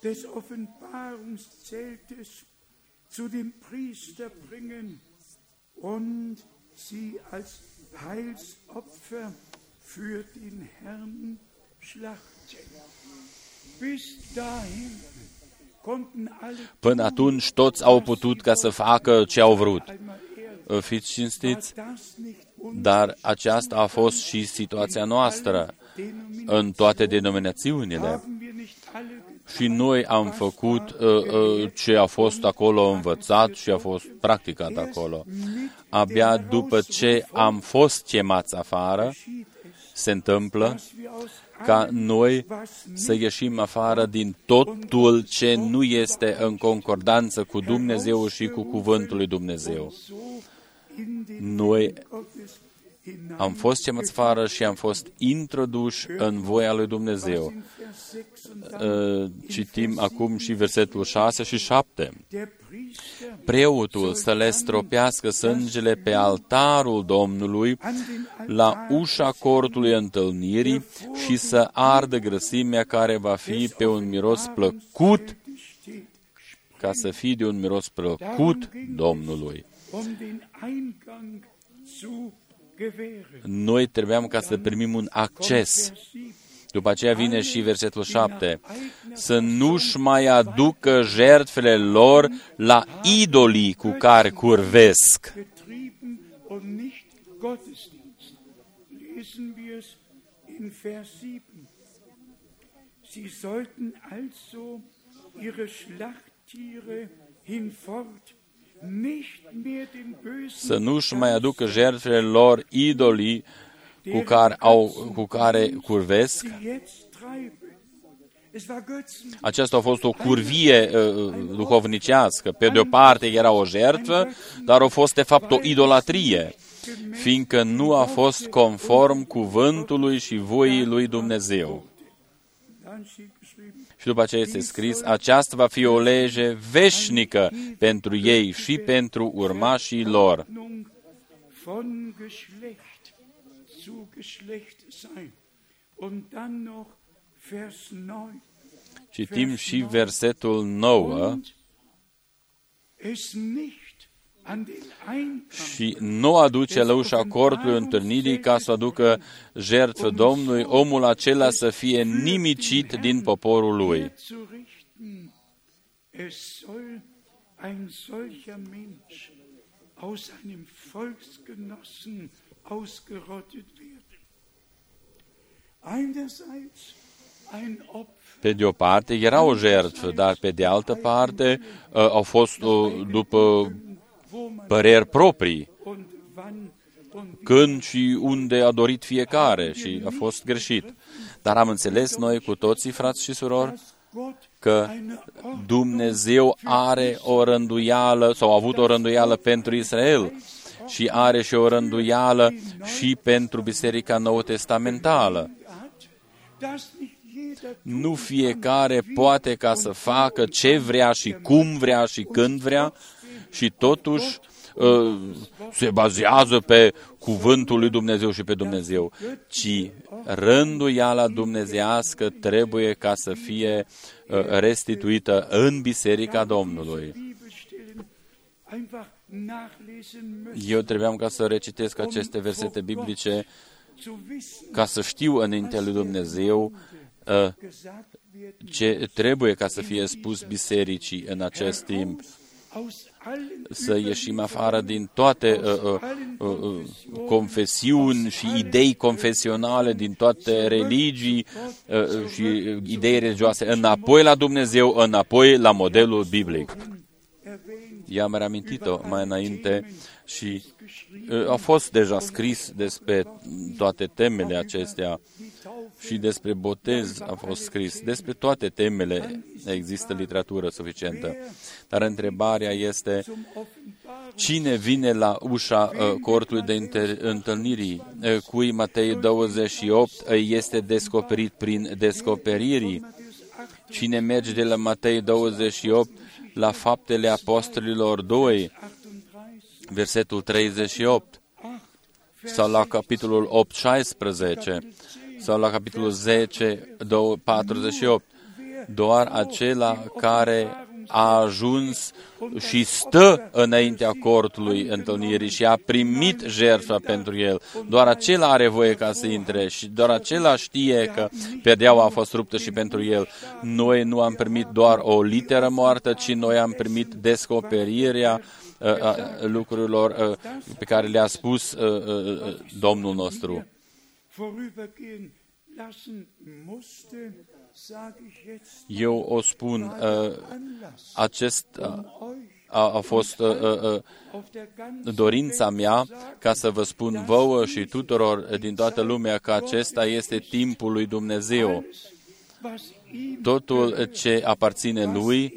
des Offenbarungszeltes zu dem Priester bringen und sie als Heilsopfer für den Herrn Până atunci toți au putut ca să facă ce au vrut. Fiți cinstiți, dar aceasta a fost și situația noastră în toate denominațiunile. Și noi am făcut uh, uh, ce a fost acolo învățat și a fost practicat acolo. Abia după ce am fost chemați afară, se întâmplă ca noi să ieșim afară din totul ce nu este în concordanță cu Dumnezeu și cu Cuvântul lui Dumnezeu. Noi am fost chemați afară și am fost introduși în voia lui Dumnezeu. Uh, citim acum și versetul 6 și 7 preotul să le stropească sângele pe altarul Domnului la ușa cortului întâlnirii și să ardă grăsimea care va fi pe un miros plăcut, ca să fie de un miros plăcut Domnului. Noi trebuiam ca să primim un acces după aceea vine și versetul 7. Să nu-și mai aducă jertfele lor la idolii cu care curvesc. Sie sollten also ihre Schlachttiere hinfort să nu-și mai aducă jertfele lor idolii cu care, au, cu care curvesc, Aceasta a fost o curvie uh, duhovnicească. Pe de o parte era o jertfă, dar a fost de fapt o idolatrie, fiindcă nu a fost conform cuvântului și voii lui Dumnezeu. Și după aceea este scris, aceasta va fi o lege veșnică pentru ei și pentru urmașii lor. Citim și versetul 9 și nu aduce la ușa cortului întâlnirii ca să aducă jertfă Domnului, omul acela să fie nimicit din poporul lui. aus einem Volksgenossen ausgerottet werden. Einerseits ein Opfer, pe de o parte era o jertfă, dar pe de altă parte au fost după păreri proprii, când și unde a dorit fiecare și a fost greșit. Dar am înțeles noi cu toții, frați și surori, că Dumnezeu are o rânduială sau a avut o rânduială pentru Israel și are și o rânduială și pentru Biserica Nou Testamentală. Nu fiecare poate ca să facă ce vrea și cum vrea și când vrea, și totuși uh, se bazează pe cuvântul lui Dumnezeu și pe Dumnezeu, ci rânduiala dumnezească trebuie ca să fie uh, restituită în Biserica Domnului. Eu trebuiam ca să recitesc aceste versete biblice ca să știu înaintea lui Dumnezeu uh, ce trebuie ca să fie spus bisericii în acest timp să ieșim afară din toate uh, uh, uh, uh, confesiuni și idei confesionale, din toate religii uh, uh, și idei religioase, înapoi la Dumnezeu, înapoi la modelul biblic. I-am reamintit-o mai înainte și uh, a fost deja scris despre toate temele acestea și despre botez a fost scris. Despre toate temele există literatură suficientă. Dar întrebarea este, cine vine la ușa uh, cortului de întâlnirii? Uh, cui Matei 28 este descoperit prin descoperirii? Cine merge de la Matei 28 la faptele apostolilor 2, versetul 38, sau la capitolul 8, 16, sau la capitolul 10, 48. Doar acela care a ajuns și stă înaintea cortului întâlnirii și a primit jertfa pentru el. Doar acela are voie ca să intre și doar acela știe că pedeaua a fost ruptă și pentru el. Noi nu am primit doar o literă moartă, ci noi am primit descoperirea uh, uh, lucrurilor uh, pe care le-a spus Domnul nostru eu o spun, uh, acest uh, a, a fost uh, uh, dorința mea ca să vă spun vouă și tuturor din toată lumea că acesta este timpul lui Dumnezeu. Totul ce aparține lui,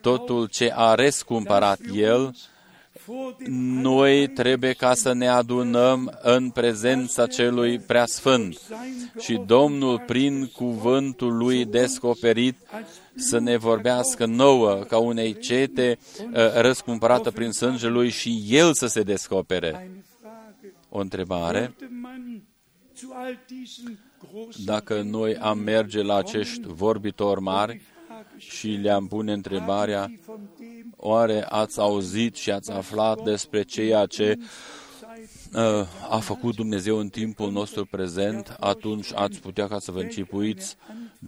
totul ce a rescumpărat El, noi trebuie ca să ne adunăm în prezența celui preasfânt și Domnul, prin cuvântul lui descoperit, să ne vorbească nouă ca unei cete uh, răscumpărată prin sângele lui și El să se descopere. O întrebare? Dacă noi am merge la acești vorbitori mari și le-am pune întrebarea, Oare ați auzit și ați aflat despre ceea ce uh, a făcut Dumnezeu în timpul nostru prezent, atunci ați putea ca să vă închipuiți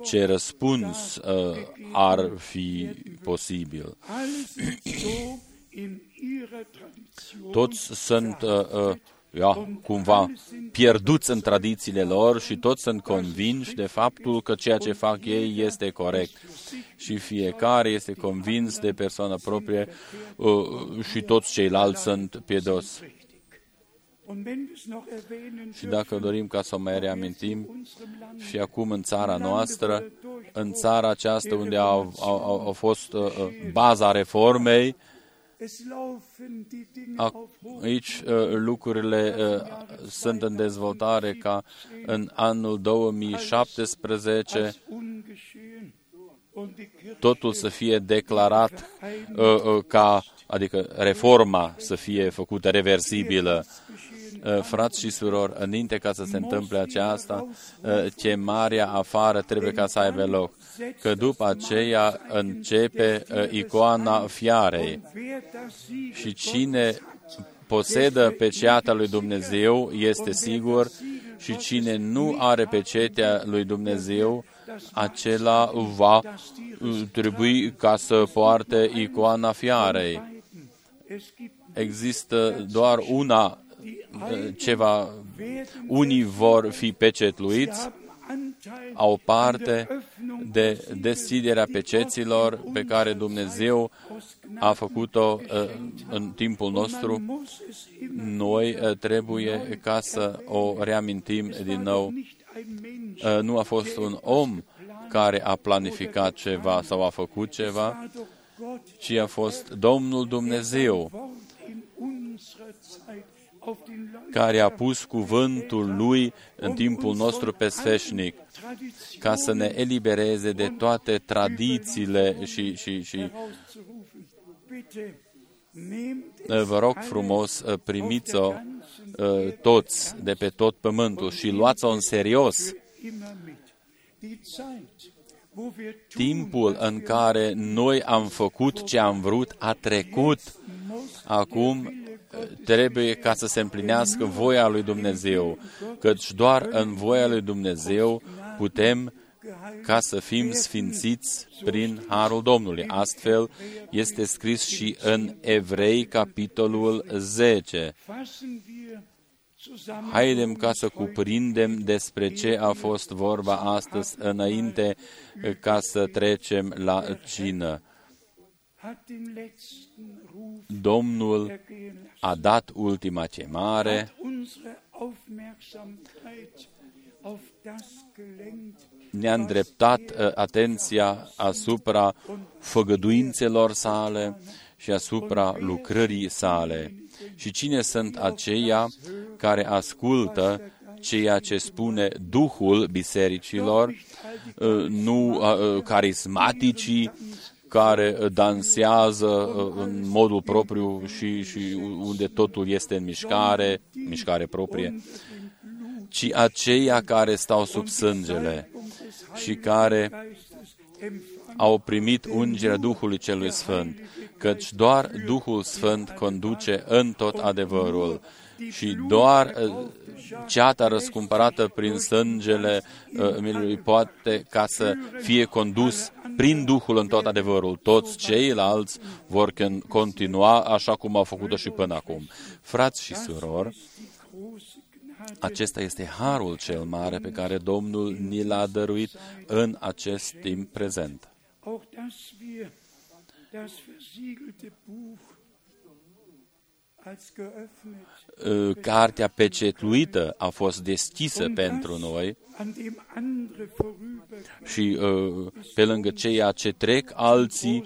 ce răspuns uh, ar fi posibil. Toți sunt uh, uh, ja, cumva pierduți în tradițiile lor și toți sunt convinși de faptul că ceea ce fac ei este corect. Și fiecare este convins de persoană proprie uh, și toți ceilalți sunt piedos. Și dacă dorim ca să o mai reamintim, și acum în țara noastră, în țara aceasta unde a, a, a, a fost uh, uh baza reformei, Aici uh, lucrurile uh, sunt în dezvoltare ca în anul 2017 totul să fie declarat uh, ca, adică reforma să fie făcută reversibilă. Frați și surori, înainte ca să se întâmple aceasta, chemarea afară trebuie ca să aibă loc că după aceea începe uh, icoana fiarei. Și cine posedă peceata lui Dumnezeu este sigur și cine nu are pecetea lui Dumnezeu, acela va uh, trebui ca să poarte icoana fiarei. Există doar una uh, ceva, unii vor fi pecetluiți au parte de deschiderea peceților pe care Dumnezeu a făcut-o uh, în timpul nostru. Noi uh, trebuie ca să o reamintim din nou. Uh, nu a fost un om care a planificat ceva sau a făcut ceva, ci a fost Domnul Dumnezeu care a pus cuvântul Lui în timpul nostru pe sfeșnic, ca să ne elibereze de toate tradițiile și, și, și Vă rog frumos, primiți-o uh, toți de pe tot pământul și luați-o în serios. Timpul în care noi am făcut ce am vrut a trecut. Acum trebuie ca să se împlinească voia lui Dumnezeu, căci doar în voia lui Dumnezeu putem ca să fim sfințiți prin Harul Domnului. Astfel este scris și în Evrei, capitolul 10. Haidem ca să cuprindem despre ce a fost vorba astăzi înainte ca să trecem la cină. Domnul a dat ultima chemare, ne-a îndreptat uh, atenția asupra făgăduințelor sale și asupra lucrării sale. Și cine sunt aceia care ascultă ceea ce spune Duhul bisericilor, uh, nu uh, carismaticii, care dansează uh, în modul propriu și, și unde totul este în mișcare, mișcare proprie, ci aceia care stau sub sângele și care au primit ungerea Duhului Celui Sfânt, căci doar Duhul Sfânt conduce în tot adevărul și doar uh, ceata răscumpărată prin sângele uh, milului poate ca să fie condus prin Duhul în tot adevărul. Toți ceilalți vor continua așa cum au făcut-o și până acum. Frați și surori, acesta este harul cel mare pe care Domnul ni l-a dăruit în acest timp prezent. Ă, cartea pecetluită a fost deschisă pentru noi. și ă, pe lângă ceea ce trec alții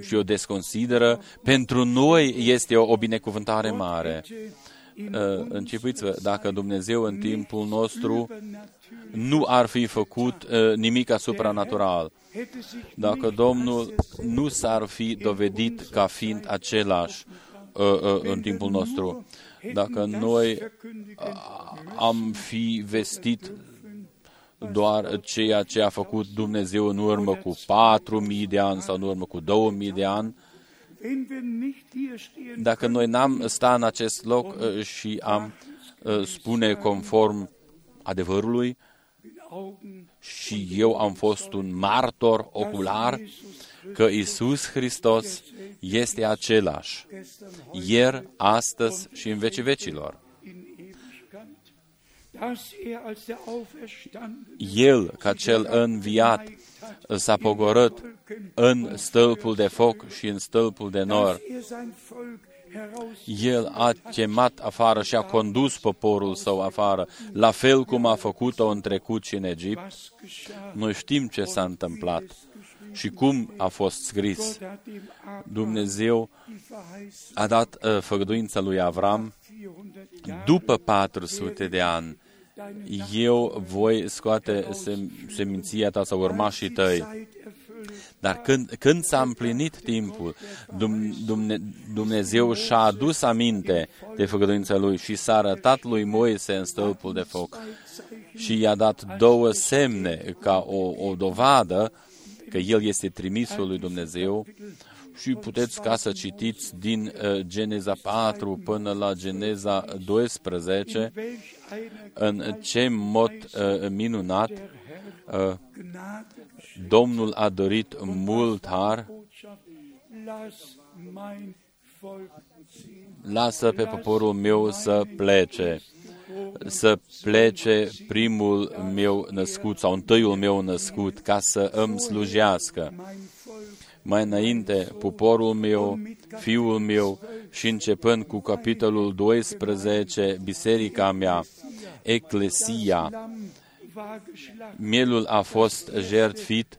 și o desconsideră, pentru noi este o, o binecuvântare mare. Ă, începuiți-vă, dacă Dumnezeu în timpul nostru nu ar fi făcut nimic asupra natural, dacă Domnul nu s-ar fi dovedit ca fiind același, Uh, uh, în timpul nostru. Dacă noi uh, am fi vestit doar ceea ce a făcut Dumnezeu în urmă cu 4.000 de ani sau în urmă cu 2.000 de ani, dacă noi n-am sta în acest loc și am spune conform adevărului și eu am fost un martor ocular că Isus Hristos este același, ieri, astăzi și în vecii vecilor. El, ca cel înviat, s-a pogorât în stâlpul de foc și în stâlpul de nor, El a chemat afară și a condus poporul său afară, la fel cum a făcut-o în trecut și în Egipt. Noi știm ce s-a întâmplat și cum a fost scris. Dumnezeu a dat uh, făgăduința lui Avram după 400 de ani. Eu voi scoate sem- seminția ta sau urmașii tăi. Dar când, când s-a împlinit timpul, Dumnezeu și-a adus aminte de făgăduința lui și s-a arătat lui Moise în stâlpul de foc. Și i-a dat două semne ca o, o dovadă că el este trimisul lui Dumnezeu. Și puteți ca să citiți din uh, Geneza 4 până la Geneza 12 în ce mod uh, minunat uh, Domnul a dorit mult har. Lasă pe poporul meu să plece, să plece primul meu născut sau întâiul meu născut, ca să îmi slujească. Mai înainte, poporul meu, fiul meu și începând cu capitolul 12, biserica mea, eclesia, mielul a fost jertfit,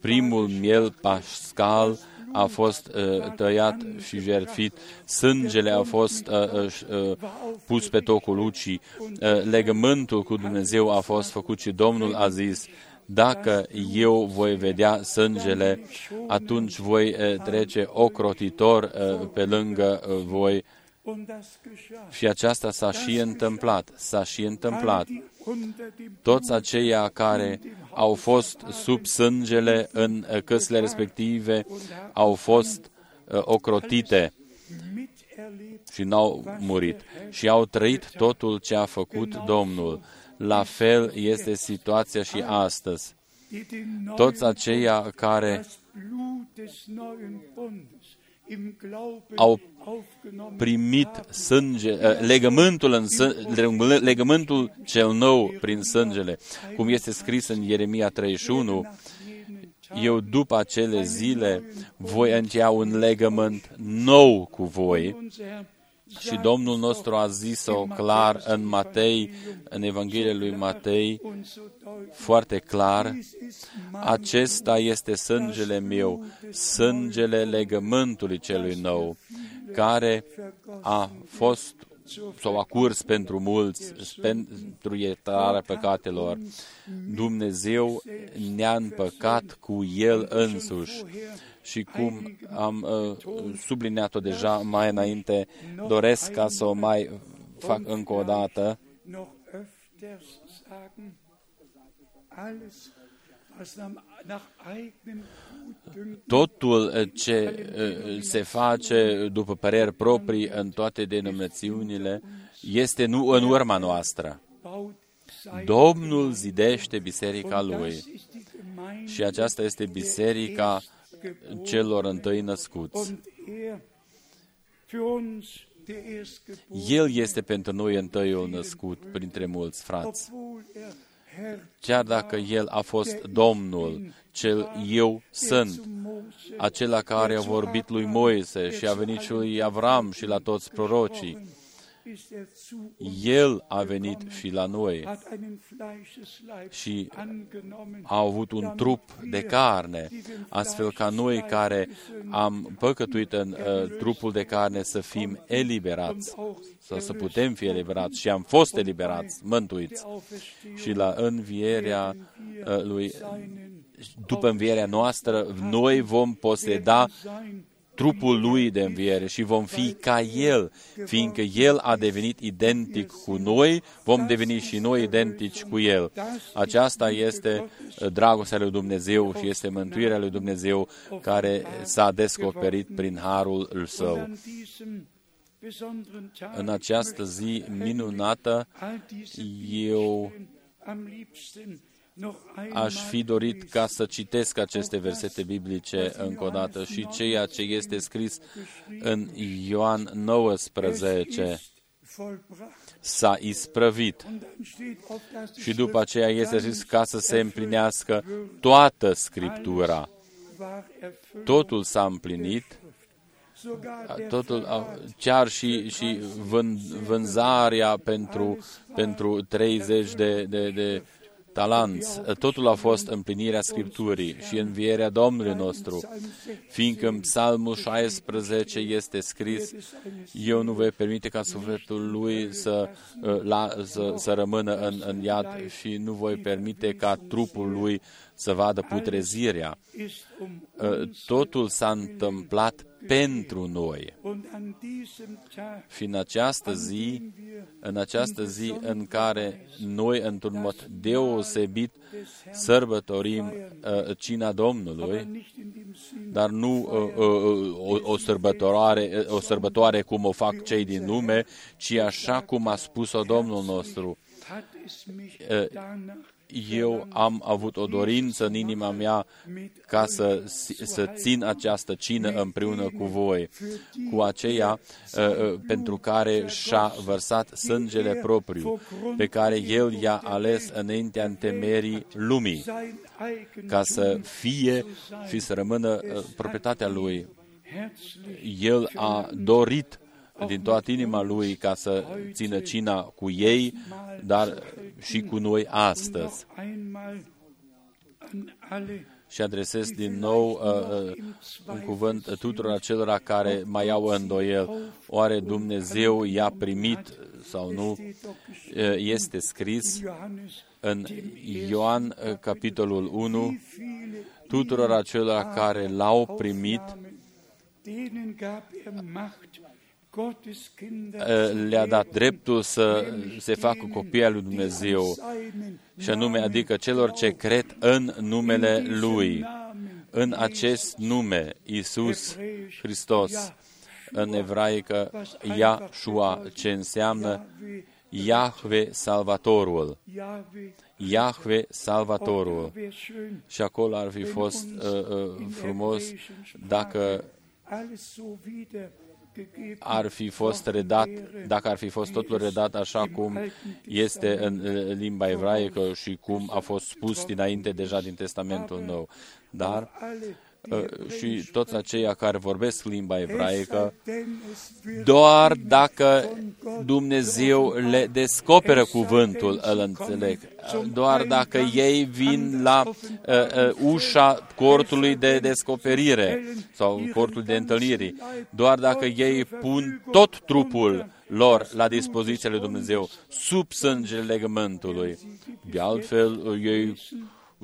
primul miel pascal a fost uh, tăiat și jertfit, sângele a fost uh, uh, uh, pus pe tocul ucii, uh, legământul cu Dumnezeu a fost făcut și Domnul a zis, dacă eu voi vedea sângele, atunci voi uh, trece ocrotitor uh, pe lângă uh, voi. Și aceasta s-a și întâmplat, s-a și întâmplat toți aceia care au fost sub sângele în uh, căsile respective au fost uh, ocrotite și n-au murit și au trăit totul ce a făcut Domnul. La fel este situația și astăzi. Toți aceia care au primit sânge, eh, legământul, în, legământul cel nou prin sângele, cum este scris în Ieremia 31, eu după acele zile voi încheia un legământ nou cu voi și Domnul nostru a zis-o clar în Matei, în Evanghelia lui Matei, foarte clar, acesta este sângele meu, sângele legământului celui nou, care a fost sau a curs pentru mulți, pentru iertarea păcatelor. Dumnezeu ne-a împăcat cu El însuși și cum am uh, subliniat-o deja mai înainte, doresc ca să o mai fac încă o dată. Totul uh, ce uh, se face după păreri proprii în toate denominațiunile este nu în urma noastră. Domnul zidește biserica lui și aceasta este biserica celor întâi născuți. El este pentru noi întâiul născut printre mulți frați. Chiar dacă El a fost Domnul, cel eu sunt, acela care a vorbit lui Moise și a venit și lui Avram și la toți prorocii, el a venit și la noi și a avut un trup de carne, astfel ca noi care am păcătuit în uh, trupul de carne să fim eliberați, să, să putem fi eliberați și am fost eliberați, mântuiți. Și la învierea uh, lui, după învierea noastră, noi vom poseda trupul lui de înviere și vom fi ca El, fiindcă El a devenit identic cu noi, vom deveni și noi identici cu El. Aceasta este uh, dragostea lui Dumnezeu și este mântuirea lui Dumnezeu care s-a descoperit prin harul Său. În această zi minunată, eu Aș fi dorit ca să citesc aceste versete biblice încă o dată și ceea ce este scris în Ioan 19 s-a isprăvit. Și după aceea este zis ca să se împlinească toată Scriptura. Totul s-a împlinit totul, chiar și, și vân, vânzarea pentru, pentru 30 de, de, de talanți. Totul a fost împlinirea Scripturii și învierea Domnului nostru, fiindcă în Psalmul 16 este scris, eu nu voi permite ca sufletul lui să, la, să, să rămână în, în iad și nu voi permite ca trupul lui să vadă putrezirea. Totul s-a întâmplat pentru noi. Și în această zi, în această zi în care noi, într-un mod deosebit, sărbătorim uh, cina Domnului, dar nu uh, uh, o, o, sărbătoare, o sărbătoare cum o fac cei din lume, ci așa cum a spus-o Domnul nostru eu am avut o dorință în inima mea ca să, să țin această cină împreună cu voi, cu aceea uh, uh, pentru care și-a vărsat sângele propriu, pe care El i-a ales înaintea întemerii lumii, ca să fie și să rămână uh, proprietatea Lui. El a dorit din toată inima lui ca să țină cina cu ei, dar și cu noi astăzi. Și adresez din nou uh, uh, un cuvânt tuturor acelora care mai au îndoiel. Oare Dumnezeu i-a primit sau nu? Uh, este scris în Ioan, uh, capitolul 1, tuturor acelora care l-au primit, le-a dat dreptul să se facă copii al lui Dumnezeu, și anume, adică celor ce cred în numele Lui, în acest nume, Isus Hristos, în evraică, Yahshua, ce înseamnă Yahve Salvatorul. Yahve Salvatorul. Și acolo ar fi fost uh, uh, frumos dacă ar fi fost redat, dacă ar fi fost totul redat așa cum este în limba evraică și cum a fost spus dinainte deja din Testamentul Nou. Dar Uh, și toți aceia care vorbesc limba ebraică, doar dacă Dumnezeu le descoperă cuvântul, îl înțeleg. Doar dacă ei vin la uh, uh, ușa cortului de descoperire sau cortul de întâlnire, doar dacă ei pun tot trupul lor la dispoziția lui Dumnezeu, sub sângele legământului. De altfel, ei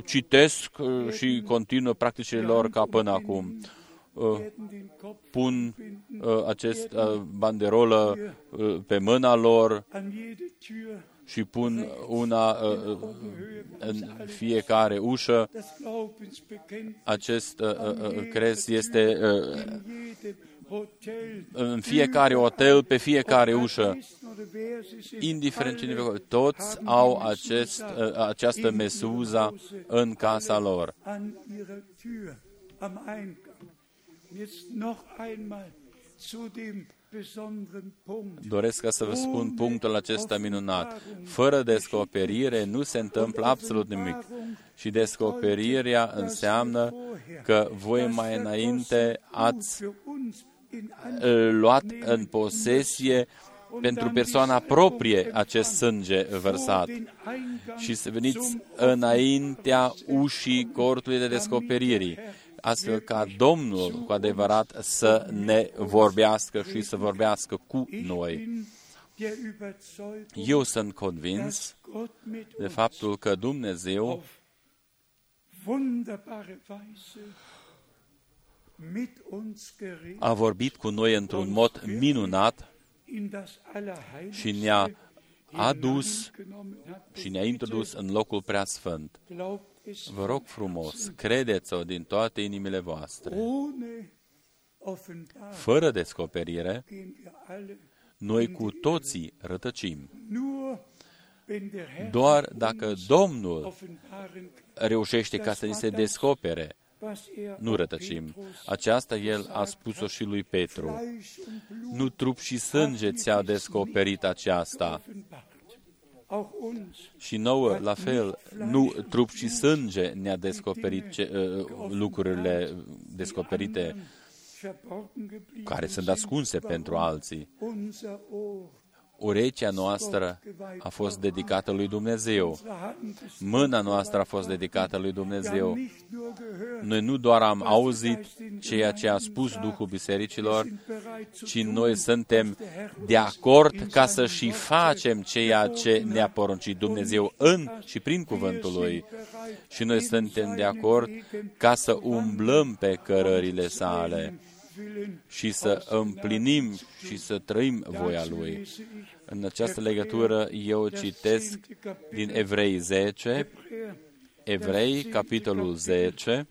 citesc uh, și continuă practicile lor ca până acum. Uh, pun uh, acest banderolă pe mâna lor și pun una în fiecare ușă. Acest crez este în fiecare hotel, pe fiecare ușă, indiferent ce nivel, toți au acest, această mesuza în casa lor. Doresc ca să vă spun punctul acesta minunat. Fără descoperire nu se întâmplă absolut nimic. Și descoperirea înseamnă că voi mai înainte ați luat în posesie pentru persoana proprie acest sânge vărsat și să veniți înaintea ușii cortului de descoperirii, astfel ca Domnul cu adevărat să ne vorbească și să vorbească cu noi. Eu sunt convins de faptul că Dumnezeu a vorbit cu noi într-un mod minunat și ne-a adus și ne-a introdus în locul prea sfânt. Vă rog frumos, credeți-o din toate inimile voastre. Fără descoperire, noi cu toții rătăcim. Doar dacă Domnul reușește ca să ni se descopere nu rătăcim. Aceasta el a spus-o și lui Petru. Nu trup și sânge ți-a descoperit aceasta. Și nouă, la fel, nu trup și sânge ne-a descoperit ce, uh, lucrurile descoperite, care sunt ascunse pentru alții. Urechea noastră a fost dedicată lui Dumnezeu. Mâna noastră a fost dedicată lui Dumnezeu. Noi nu doar am auzit ceea ce a spus Duhul Bisericilor, ci noi suntem de acord ca să și facem ceea ce ne-a poruncit Dumnezeu în și prin cuvântul Lui. Și noi suntem de acord ca să umblăm pe cărările sale și să împlinim și să trăim voia Lui. În această legătură eu citesc din Evrei 10, Evrei, capitolul 10,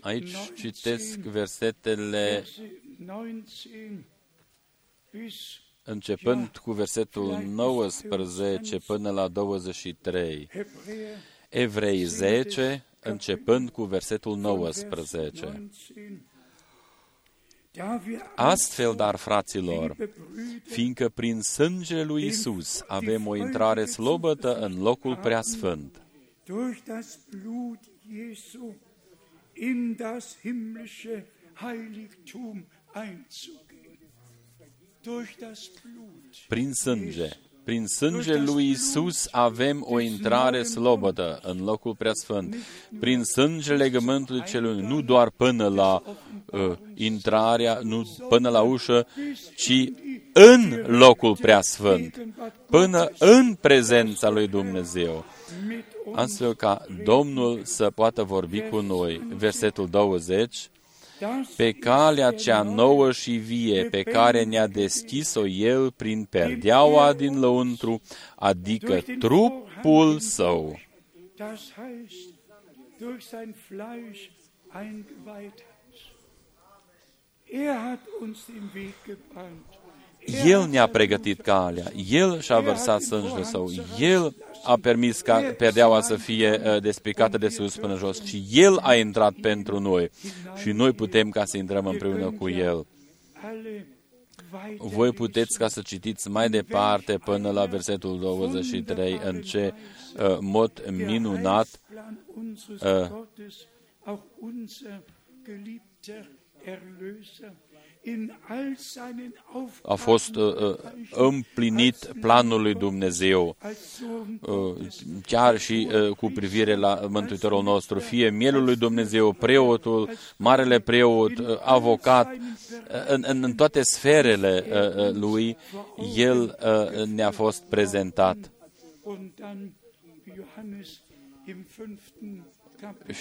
aici citesc versetele începând cu versetul 19 până la 23. Evrei 10, începând cu versetul 19. Astfel, dar, fraților, fiindcă prin sângele lui Isus avem o intrare slobătă în locul preasfânt, in das himmlische Heiligtum einzugehen. Durch das Blut prin sânge, prin sângele lui Isus avem o intrare slobodă în locul preasfânt. Prin sângele legământului celui, nu doar până la uh, intrarea, nu până la ușă, ci în locul preasfânt, până în prezența lui Dumnezeu. Astfel ca Domnul să poată vorbi cu noi. Versetul 20 pe calea cea nouă și vie pe care ne-a deschis-o El prin perdeaua din lăuntru, adică trupul Său. El ne-a pregătit calea, El și-a vărsat sângele Său, El a permis ca perdeaua să fie uh, despicată de sus până jos. Și El a intrat pentru noi. Și noi putem ca să intrăm împreună cu El. Voi puteți ca să citiți mai departe până la versetul 23 în ce uh, mod minunat uh, a fost uh, uh, împlinit planul lui Dumnezeu, uh, chiar și uh, cu privire la Mântuitorul nostru, fie mielul lui Dumnezeu, preotul, marele preot, uh, avocat, uh, în, în, în toate sferele uh, uh lui, el uh, ne-a fost prezentat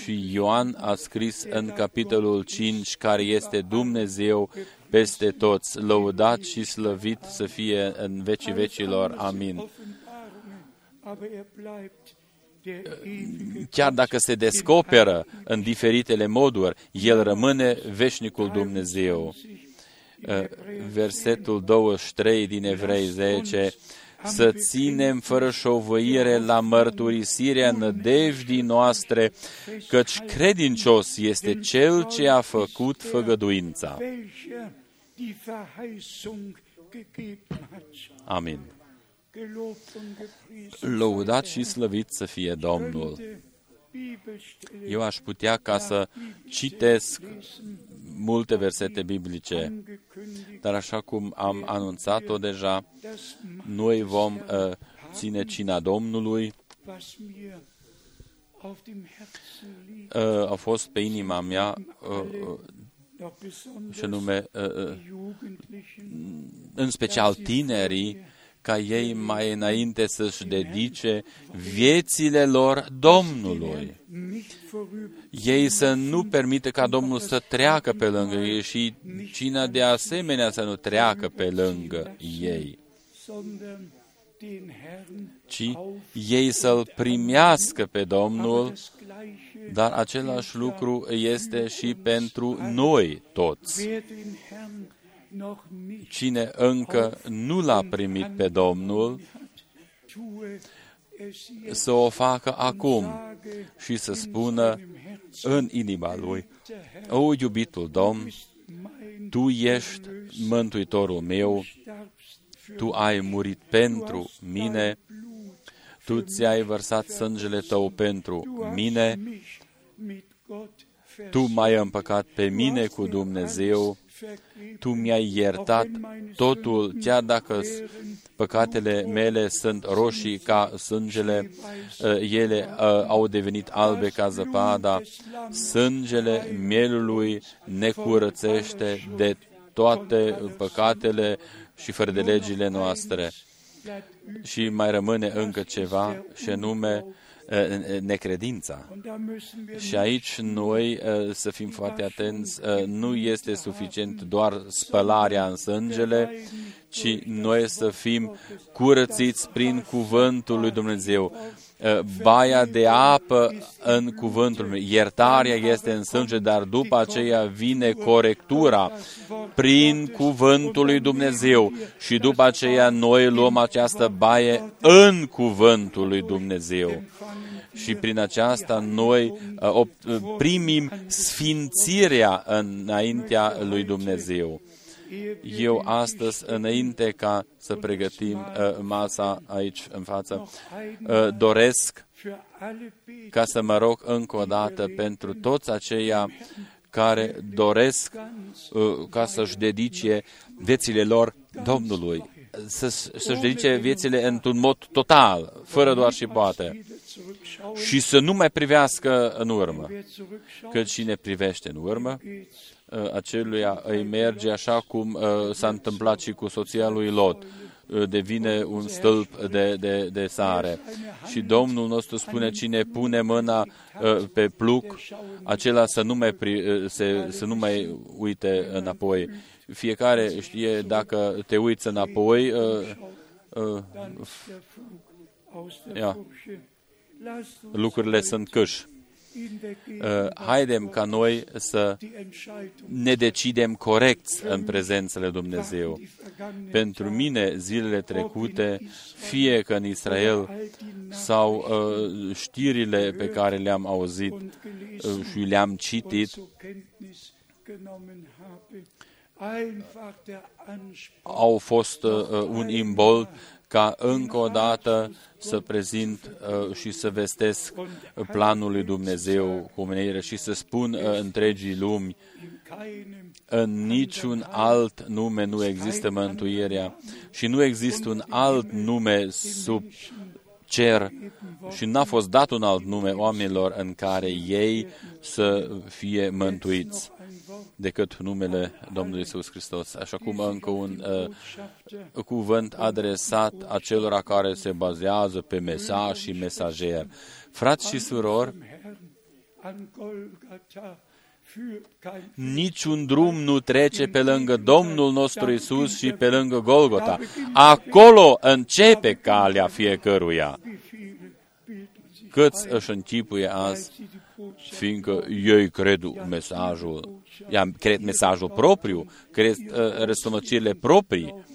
și Ioan a scris în capitolul 5, care este Dumnezeu peste toți, lăudat și slăvit să fie în vecii vecilor. Amin. Chiar dacă se descoperă în diferitele moduri, El rămâne veșnicul Dumnezeu. Versetul 23 din Evrei 10 să ținem fără șovăire la mărturisirea nădejdii noastre, căci credincios este Cel ce a făcut făgăduința. Amin. Lăudat și slăvit să fie Domnul. Eu aș putea ca să citesc multe versete biblice, dar așa cum am anunțat-o deja, noi vom uh, ține cina Domnului. Uh, a fost pe inima mea uh, uh, și nume, uh, uh, în special tinerii, ca ei mai înainte să-și dedice viețile lor Domnului. Ei să nu permită ca Domnul să treacă pe lângă ei și cine de asemenea să nu treacă pe lângă ei, ci ei să-L primească pe Domnul, dar același lucru este și pentru noi toți. Cine încă nu l-a primit pe Domnul, să o facă acum și să spună în inima lui, O, iubitul Domn, Tu ești Mântuitorul meu, Tu ai murit pentru mine, Tu ți-ai vărsat sângele Tău pentru mine Tu m-ai împăcat pe mine cu Dumnezeu, Tu mi-ai iertat totul, chiar dacă păcatele mele sunt roșii ca sângele, ele au devenit albe ca zăpada. Sângele mielului ne curățește de toate păcatele și fără de legile noastre. Și mai rămâne încă ceva, și anume necredința. Și aici noi să fim foarte atenți, nu este suficient doar spălarea în sângele, ci noi să fim curățiți prin cuvântul lui Dumnezeu. Baia de apă în cuvântul meu. Iertarea este în sânge, dar după aceea vine corectura prin cuvântul lui Dumnezeu. Și după aceea noi luăm această baie în cuvântul lui Dumnezeu și prin aceasta noi primim sfințirea înaintea lui Dumnezeu. Eu astăzi, înainte ca să pregătim uh, masa aici în față, uh, doresc ca să mă rog încă o dată pentru toți aceia care doresc uh, ca să-și dedice viețile lor Domnului, să, să-și dedice viețile într-un mod total, fără doar și poate, și să nu mai privească în urmă, cât cine privește în urmă, Uh, aceluia îi merge așa cum uh, s-a întâmplat și cu soția lui Lot uh, devine un stâlp de, de, de sare. Și Domnul nostru spune, cine pune mâna pe pluc, acela să nu mai, pri, se, să nu mai uite înapoi. Fiecare știe, dacă te uiți înapoi, uh, uh, ia, lucrurile sunt câși. Uh, haidem ca noi să ne decidem corect în prezențele Dumnezeu. Pentru mine, zilele trecute, fie că în Israel sau uh, știrile pe care le-am auzit uh, și le-am citit, au fost uh, un imbol ca încă o dată să prezint uh, și să vestesc planul lui Dumnezeu cu omenire și să spun uh, întregii lumi, în niciun alt nume nu există mântuirea și nu există un alt nume sub cer și n-a fost dat un alt nume oamenilor în care ei să fie mântuiți decât numele Domnului Isus Hristos. Așa cum încă un uh, cuvânt adresat acelora care se bazează pe mesaj și mesager. Frați și surori, Niciun drum nu trece pe lângă Domnul nostru Isus și pe lângă Golgota. Acolo începe calea fiecăruia. Câți își închipuie azi, fiindcă ei cred mesajul, cred mesajul propriu, cred uh, răstămăcirile proprii.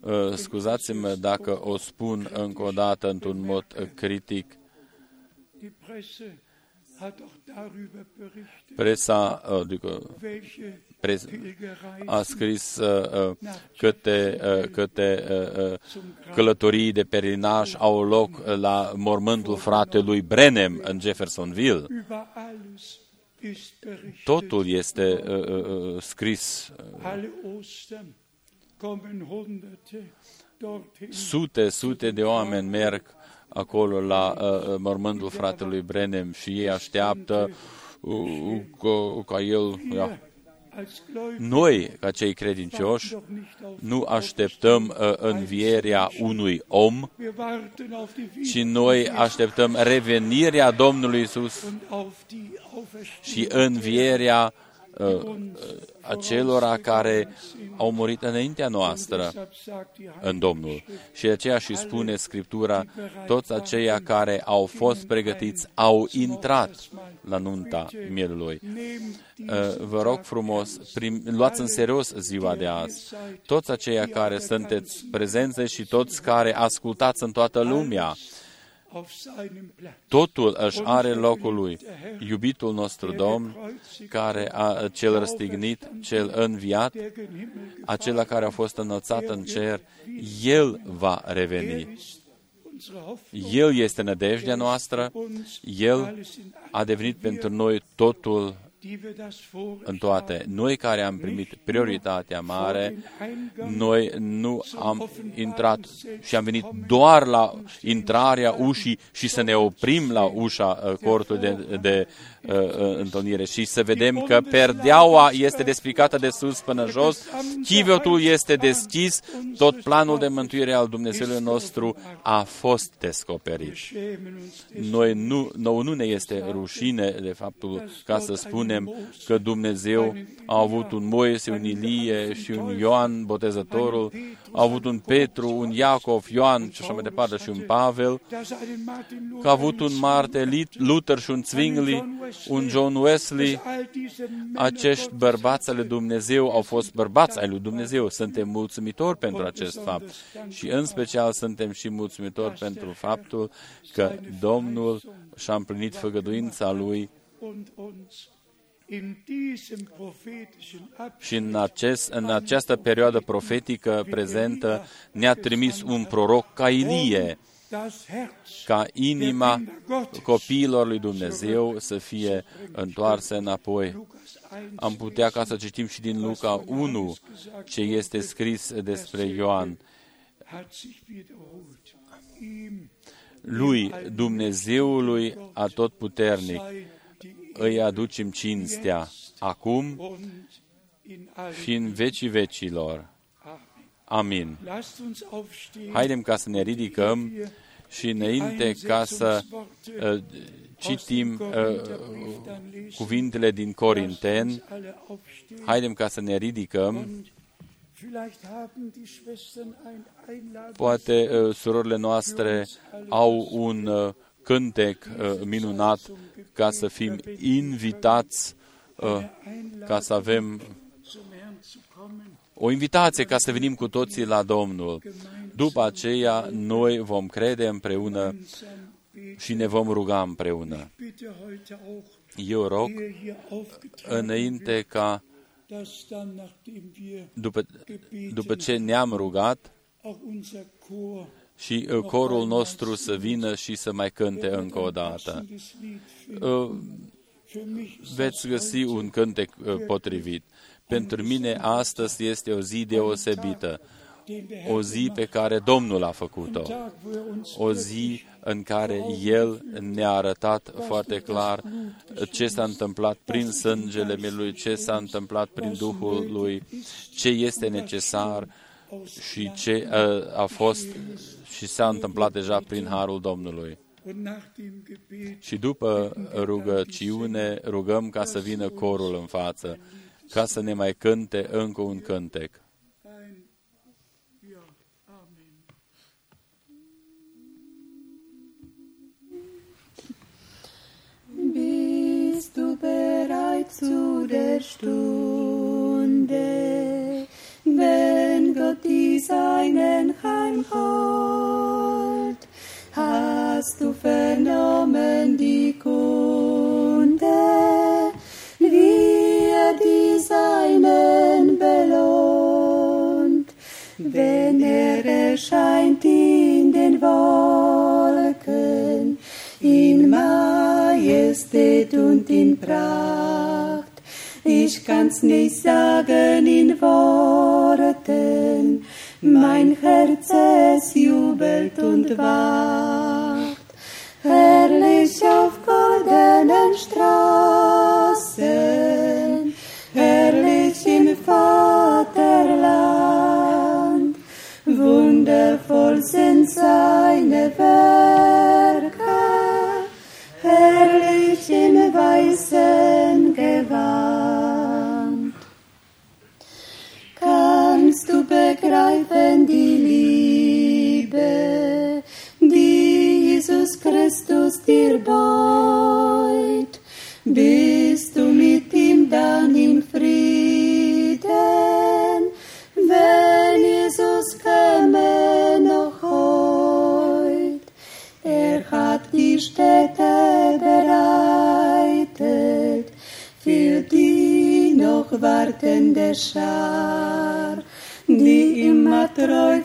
Uh, scuzați-mă dacă o spun încă o dată într-un mod critic. Presa, adică pres, a scris uh, uh, câte, uh, câte uh, uh, călătorii de perinaj au loc la mormântul fratelui Brenem în Jeffersonville. Totul este uh, uh, scris. Sute, sute de oameni merg acolo la uh, mormântul fratelui Brenem și ei așteaptă uh, ca, ca el, ia, noi, ca cei credincioși, nu așteptăm uh, învierea unui om, ci noi așteptăm revenirea Domnului Isus și învierea uh, acelora care au murit înaintea noastră în Domnul. Și de aceea și spune Scriptura, toți aceia care au fost pregătiți au intrat la nunta mielului. Uh, vă rog frumos, prim, luați în serios ziua de azi. Toți aceia care sunteți prezenți și toți care ascultați în toată lumea, Totul își are locul lui. Iubitul nostru Domn, care a cel răstignit, cel înviat, acela care a fost înălțat în cer, El va reveni. El este nădejdea noastră, El a devenit pentru noi totul în toate. Noi care am primit prioritatea mare, noi nu am intrat și am venit doar la intrarea ușii și să ne oprim la ușa uh, cortului de, de uh, uh, întâlnire și să vedem că perdeaua este despicată de sus până jos, chiviotul este deschis, tot planul de mântuire al Dumnezeului nostru a fost descoperit. Noi nu, nou nu ne este rușine de faptul ca să spunem că Dumnezeu a avut un Moise, un Ilie și un Ioan Botezătorul, a avut un Petru, un Iacov, Ioan și așa mai departe și un Pavel, că a avut un Marte Luther și un Zwingli, un John Wesley, acești bărbați ale Dumnezeu au fost bărbați ai lui Dumnezeu. Suntem mulțumitori pentru acest fapt și în special suntem și mulțumitori pentru faptul că Domnul și-a împlinit făgăduința Lui și în, acest, în această perioadă profetică prezentă ne-a trimis un proroc ca Ilie, ca inima copiilor lui Dumnezeu să fie întoarsă înapoi. Am putea ca să citim și din Luca 1 ce este scris despre Ioan. Lui, Dumnezeului atotputernic, îi aducem cinstea acum și în vecii vecilor. Amin. Haidem ca să ne ridicăm și înainte ca să uh, citim uh, cuvintele din Corinten, haidem ca să ne ridicăm. Poate uh, surorile noastre au un uh, cântec uh, minunat ca să fim invitați, uh, ca să avem o invitație ca să venim cu toții la Domnul. După aceea, noi vom crede împreună și ne vom ruga împreună. Eu rog, înainte ca, după, după ce ne-am rugat, și uh, corul nostru să vină și să mai cânte încă o dată. Uh, veți găsi un cântec uh, potrivit. Pentru mine astăzi este o zi deosebită, o zi pe care Domnul a făcut-o, o zi în care El ne-a arătat foarte clar ce s-a întâmplat prin sângele Lui, ce s-a întâmplat prin Duhul Lui, ce este necesar și ce a fost și s-a întâmplat deja prin harul Domnului. Și după rugăciune rugăm ca să vină corul în față, ca să ne mai cânte încă un cântec. Bist du bereit zu der Stunde, wenn Gott die Seinen heimholt, hast du vernommen die Kunde, wie er die Seinen belohnt, wenn er erscheint in den Wolken, in Majestät und in Pracht. Ich kann's nicht sagen in Worten, mein Herz es jubelt und wacht. Herrlich auf goldenen Straßen, herrlich im Vaterland, wundervoll sind seine Werke, begreifen die Liebe, die Jesus Christus dir beut? Bist du mit ihm dann im Frieden, wenn Jesus käme noch heut? Er hat die Städte bereitet für die noch wartende Schar, i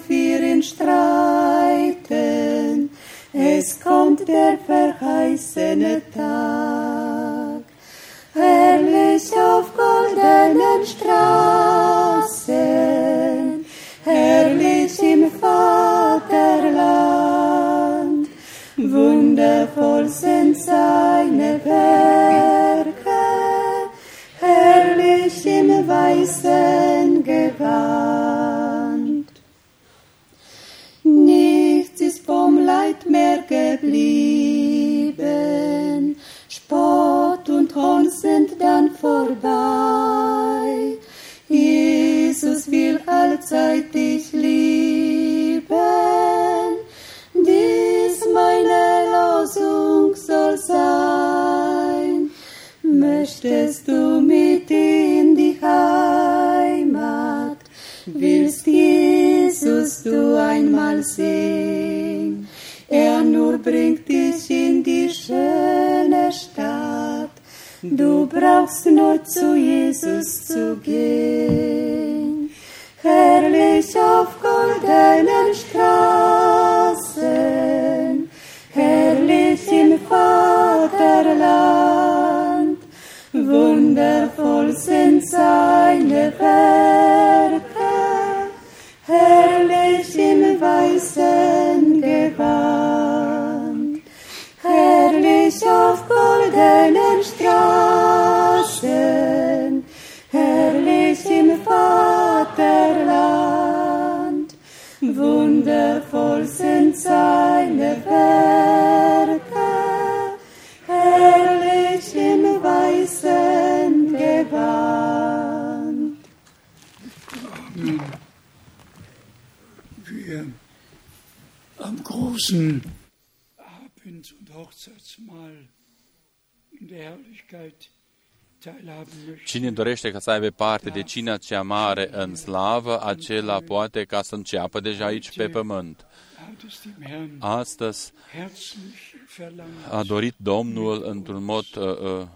Cine dorește ca să aibă parte de cina cea mare în slavă, acela poate ca să înceapă deja aici pe pământ. Hat es dem Herrn Astăzi herzlich verlangt a dorit Domnul într-un mod, uh, uh,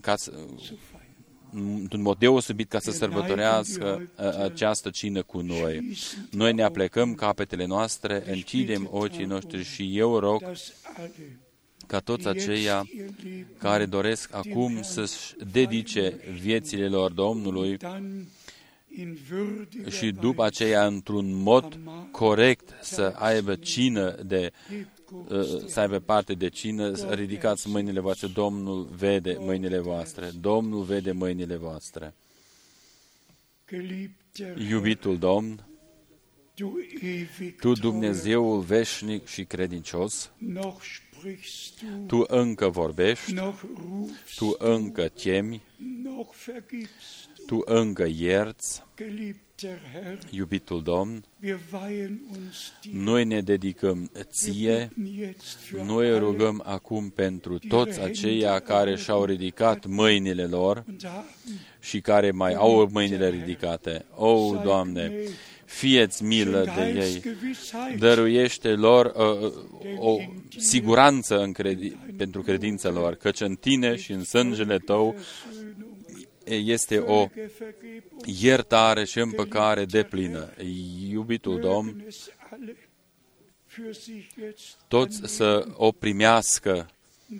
ca să, zu feiern. într-un mod deosebit ca să sărbătorească uh, această cină cu noi. Noi ne aplecăm capetele noastre, închidem ochii noștri și eu rog Dass alle, ca toți die jetzt aceia ihr Leben care doresc acum să-și dedice viețile lor Domnului dann in würdiger și după aceea într-un mod corect să aibă cină de uh, să aibă parte de cină, să ridicați mâinile voastre, Domnul vede mâinile voastre, Domnul vede mâinile voastre. geliebter Iubitul Domn, du ewig Tu, treuer, Dumnezeul veșnic și credincios, noch sprichst du, Tu încă vorbești, noch rufst, Tu încă chemi, noch vergibst du, Tu încă ierți, geliebter Herr. iubitul Domn, Wir weihen uns dir. noi ne dedicăm Wir Ție, bitten jetzt für noi alle rugăm acum pentru toți aceia care și-au ridicat mâinile lor und haben și care mai au mâinile ridicate. O, Doamne, fieți milă de ei, Heilsgewissheit dăruiește lor uh, o siguranță în credi- pentru credința lor, căci în Tine și în sângele Tău este o Völlige Vergebung. iertare și împăcare de plină. Iubitul Domn, Mögen es alle für sich jetzt toți să o primească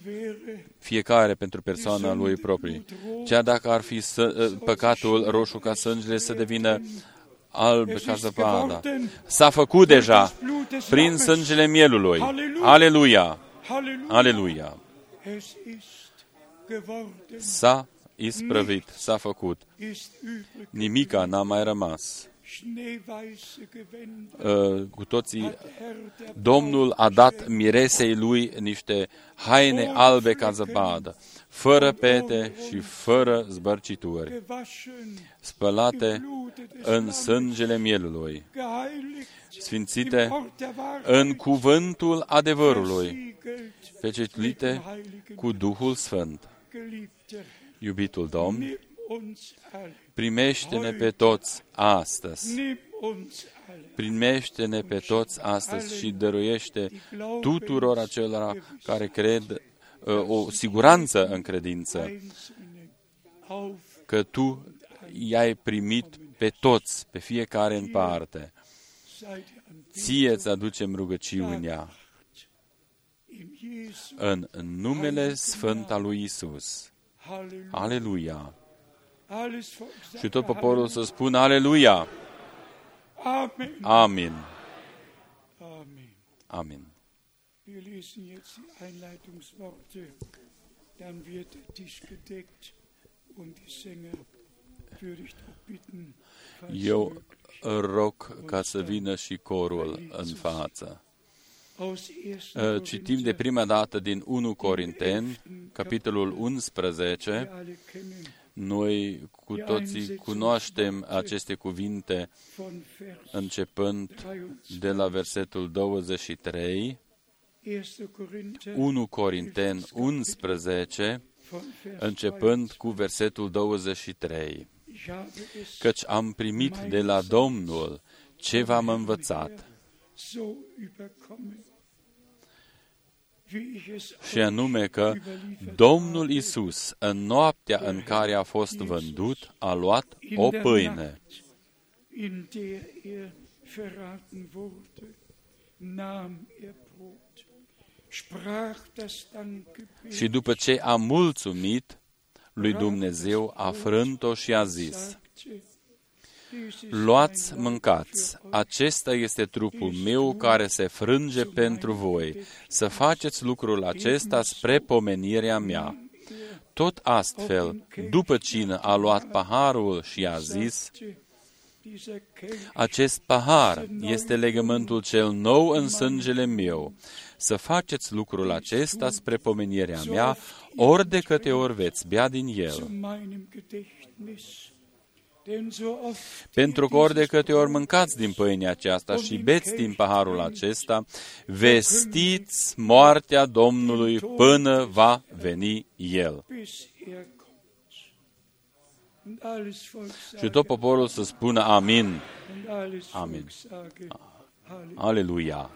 wäre fiecare pentru persoana lui proprie. Cea dacă ar fi să, păcatul roșu ca sângele să devină alb ca zăpada. S-a făcut deja prin sângele mielului. Aleluia! Halleluja. Aleluia! Es ist geworden, S-a isprăvit, s-a făcut. ist übrig. Nimica n-a mai rămas. Schneeweiße Gewänder Uh, Cu toții, hat Herr der Domnul a dat miresei lui niște haine albe ca zăpadă, fără pete și fără zbărcituri, gewaschen, spălate geblutet des în Lammes, sângele mielului, geheiligt, sfințite im Ort der Wahrheit, în cuvântul adevărului, versiegelt pecetuite mit dem Heiligen cu Duhul Sfânt. Geliebter, Iubitul Domn, nimm uns alle, primește-ne pe toți astăzi. nimm uns alle, Primește-ne pe toți astăzi și dăruiește tuturor acelora care cred uh, o siguranță în credință, einzelne auf că Tu i-ai primit pe toți, pe fiecare în parte. seid ihr an Ție îți aducem rugăciunea. Jesu. în numele Sfânt al lui Isus. Halleluja. Aleluia! Alles Volk sagt Și tot poporul să spună Aleluia! Amen. Amin! Amen. Amin. Eu möglich, rog ca să vină și corul în față. aus 1. Uh, Citim de prima dată din 1 Corinteni, capitolul 11. wir alle kennen, Noi cu toții cunoaștem aceste cuvinte von Vers începând 23, de la versetul 23, 1. Korinther, 1 Corinteni 11, von Vers începând cu versetul 23. 2. Ich habe es Căci am primit de la Domnul ce v-am învățat, so überkommen, wie ich es și anume că überliefert Domnul habe. Isus, în noaptea în care a fost vândut, a luat in o der pâine și după ce a mulțumit lui Dumnezeu, a frânt-o și a zis, sagte, "Dies ist Luați, mein Leib mâncați, für euch. acesta este trupul meu care se frânge pentru voi. Să faceți lucrul acesta spre pomenirea mea. Tot astfel, după cină a luat paharul și a zis, Sagte, dieser Kelch acest pahar este legământul cel nou în sângele meu. Să faceți lucrul acesta spre pomenirea mea, ori de câte ori veți bea din zu el. meinem Gedächtnis. Denn so oft Pentru că ihr ori de dieses câte ori mâncați din pâinea aceasta și beți din paharul acesta, vestiți moartea Domnului până va veni El. bis er kommt. Und alles Volk Și sage, tot poporul să spună Amin. und alles Amen. Volk sage, Halleluja. Aleluia.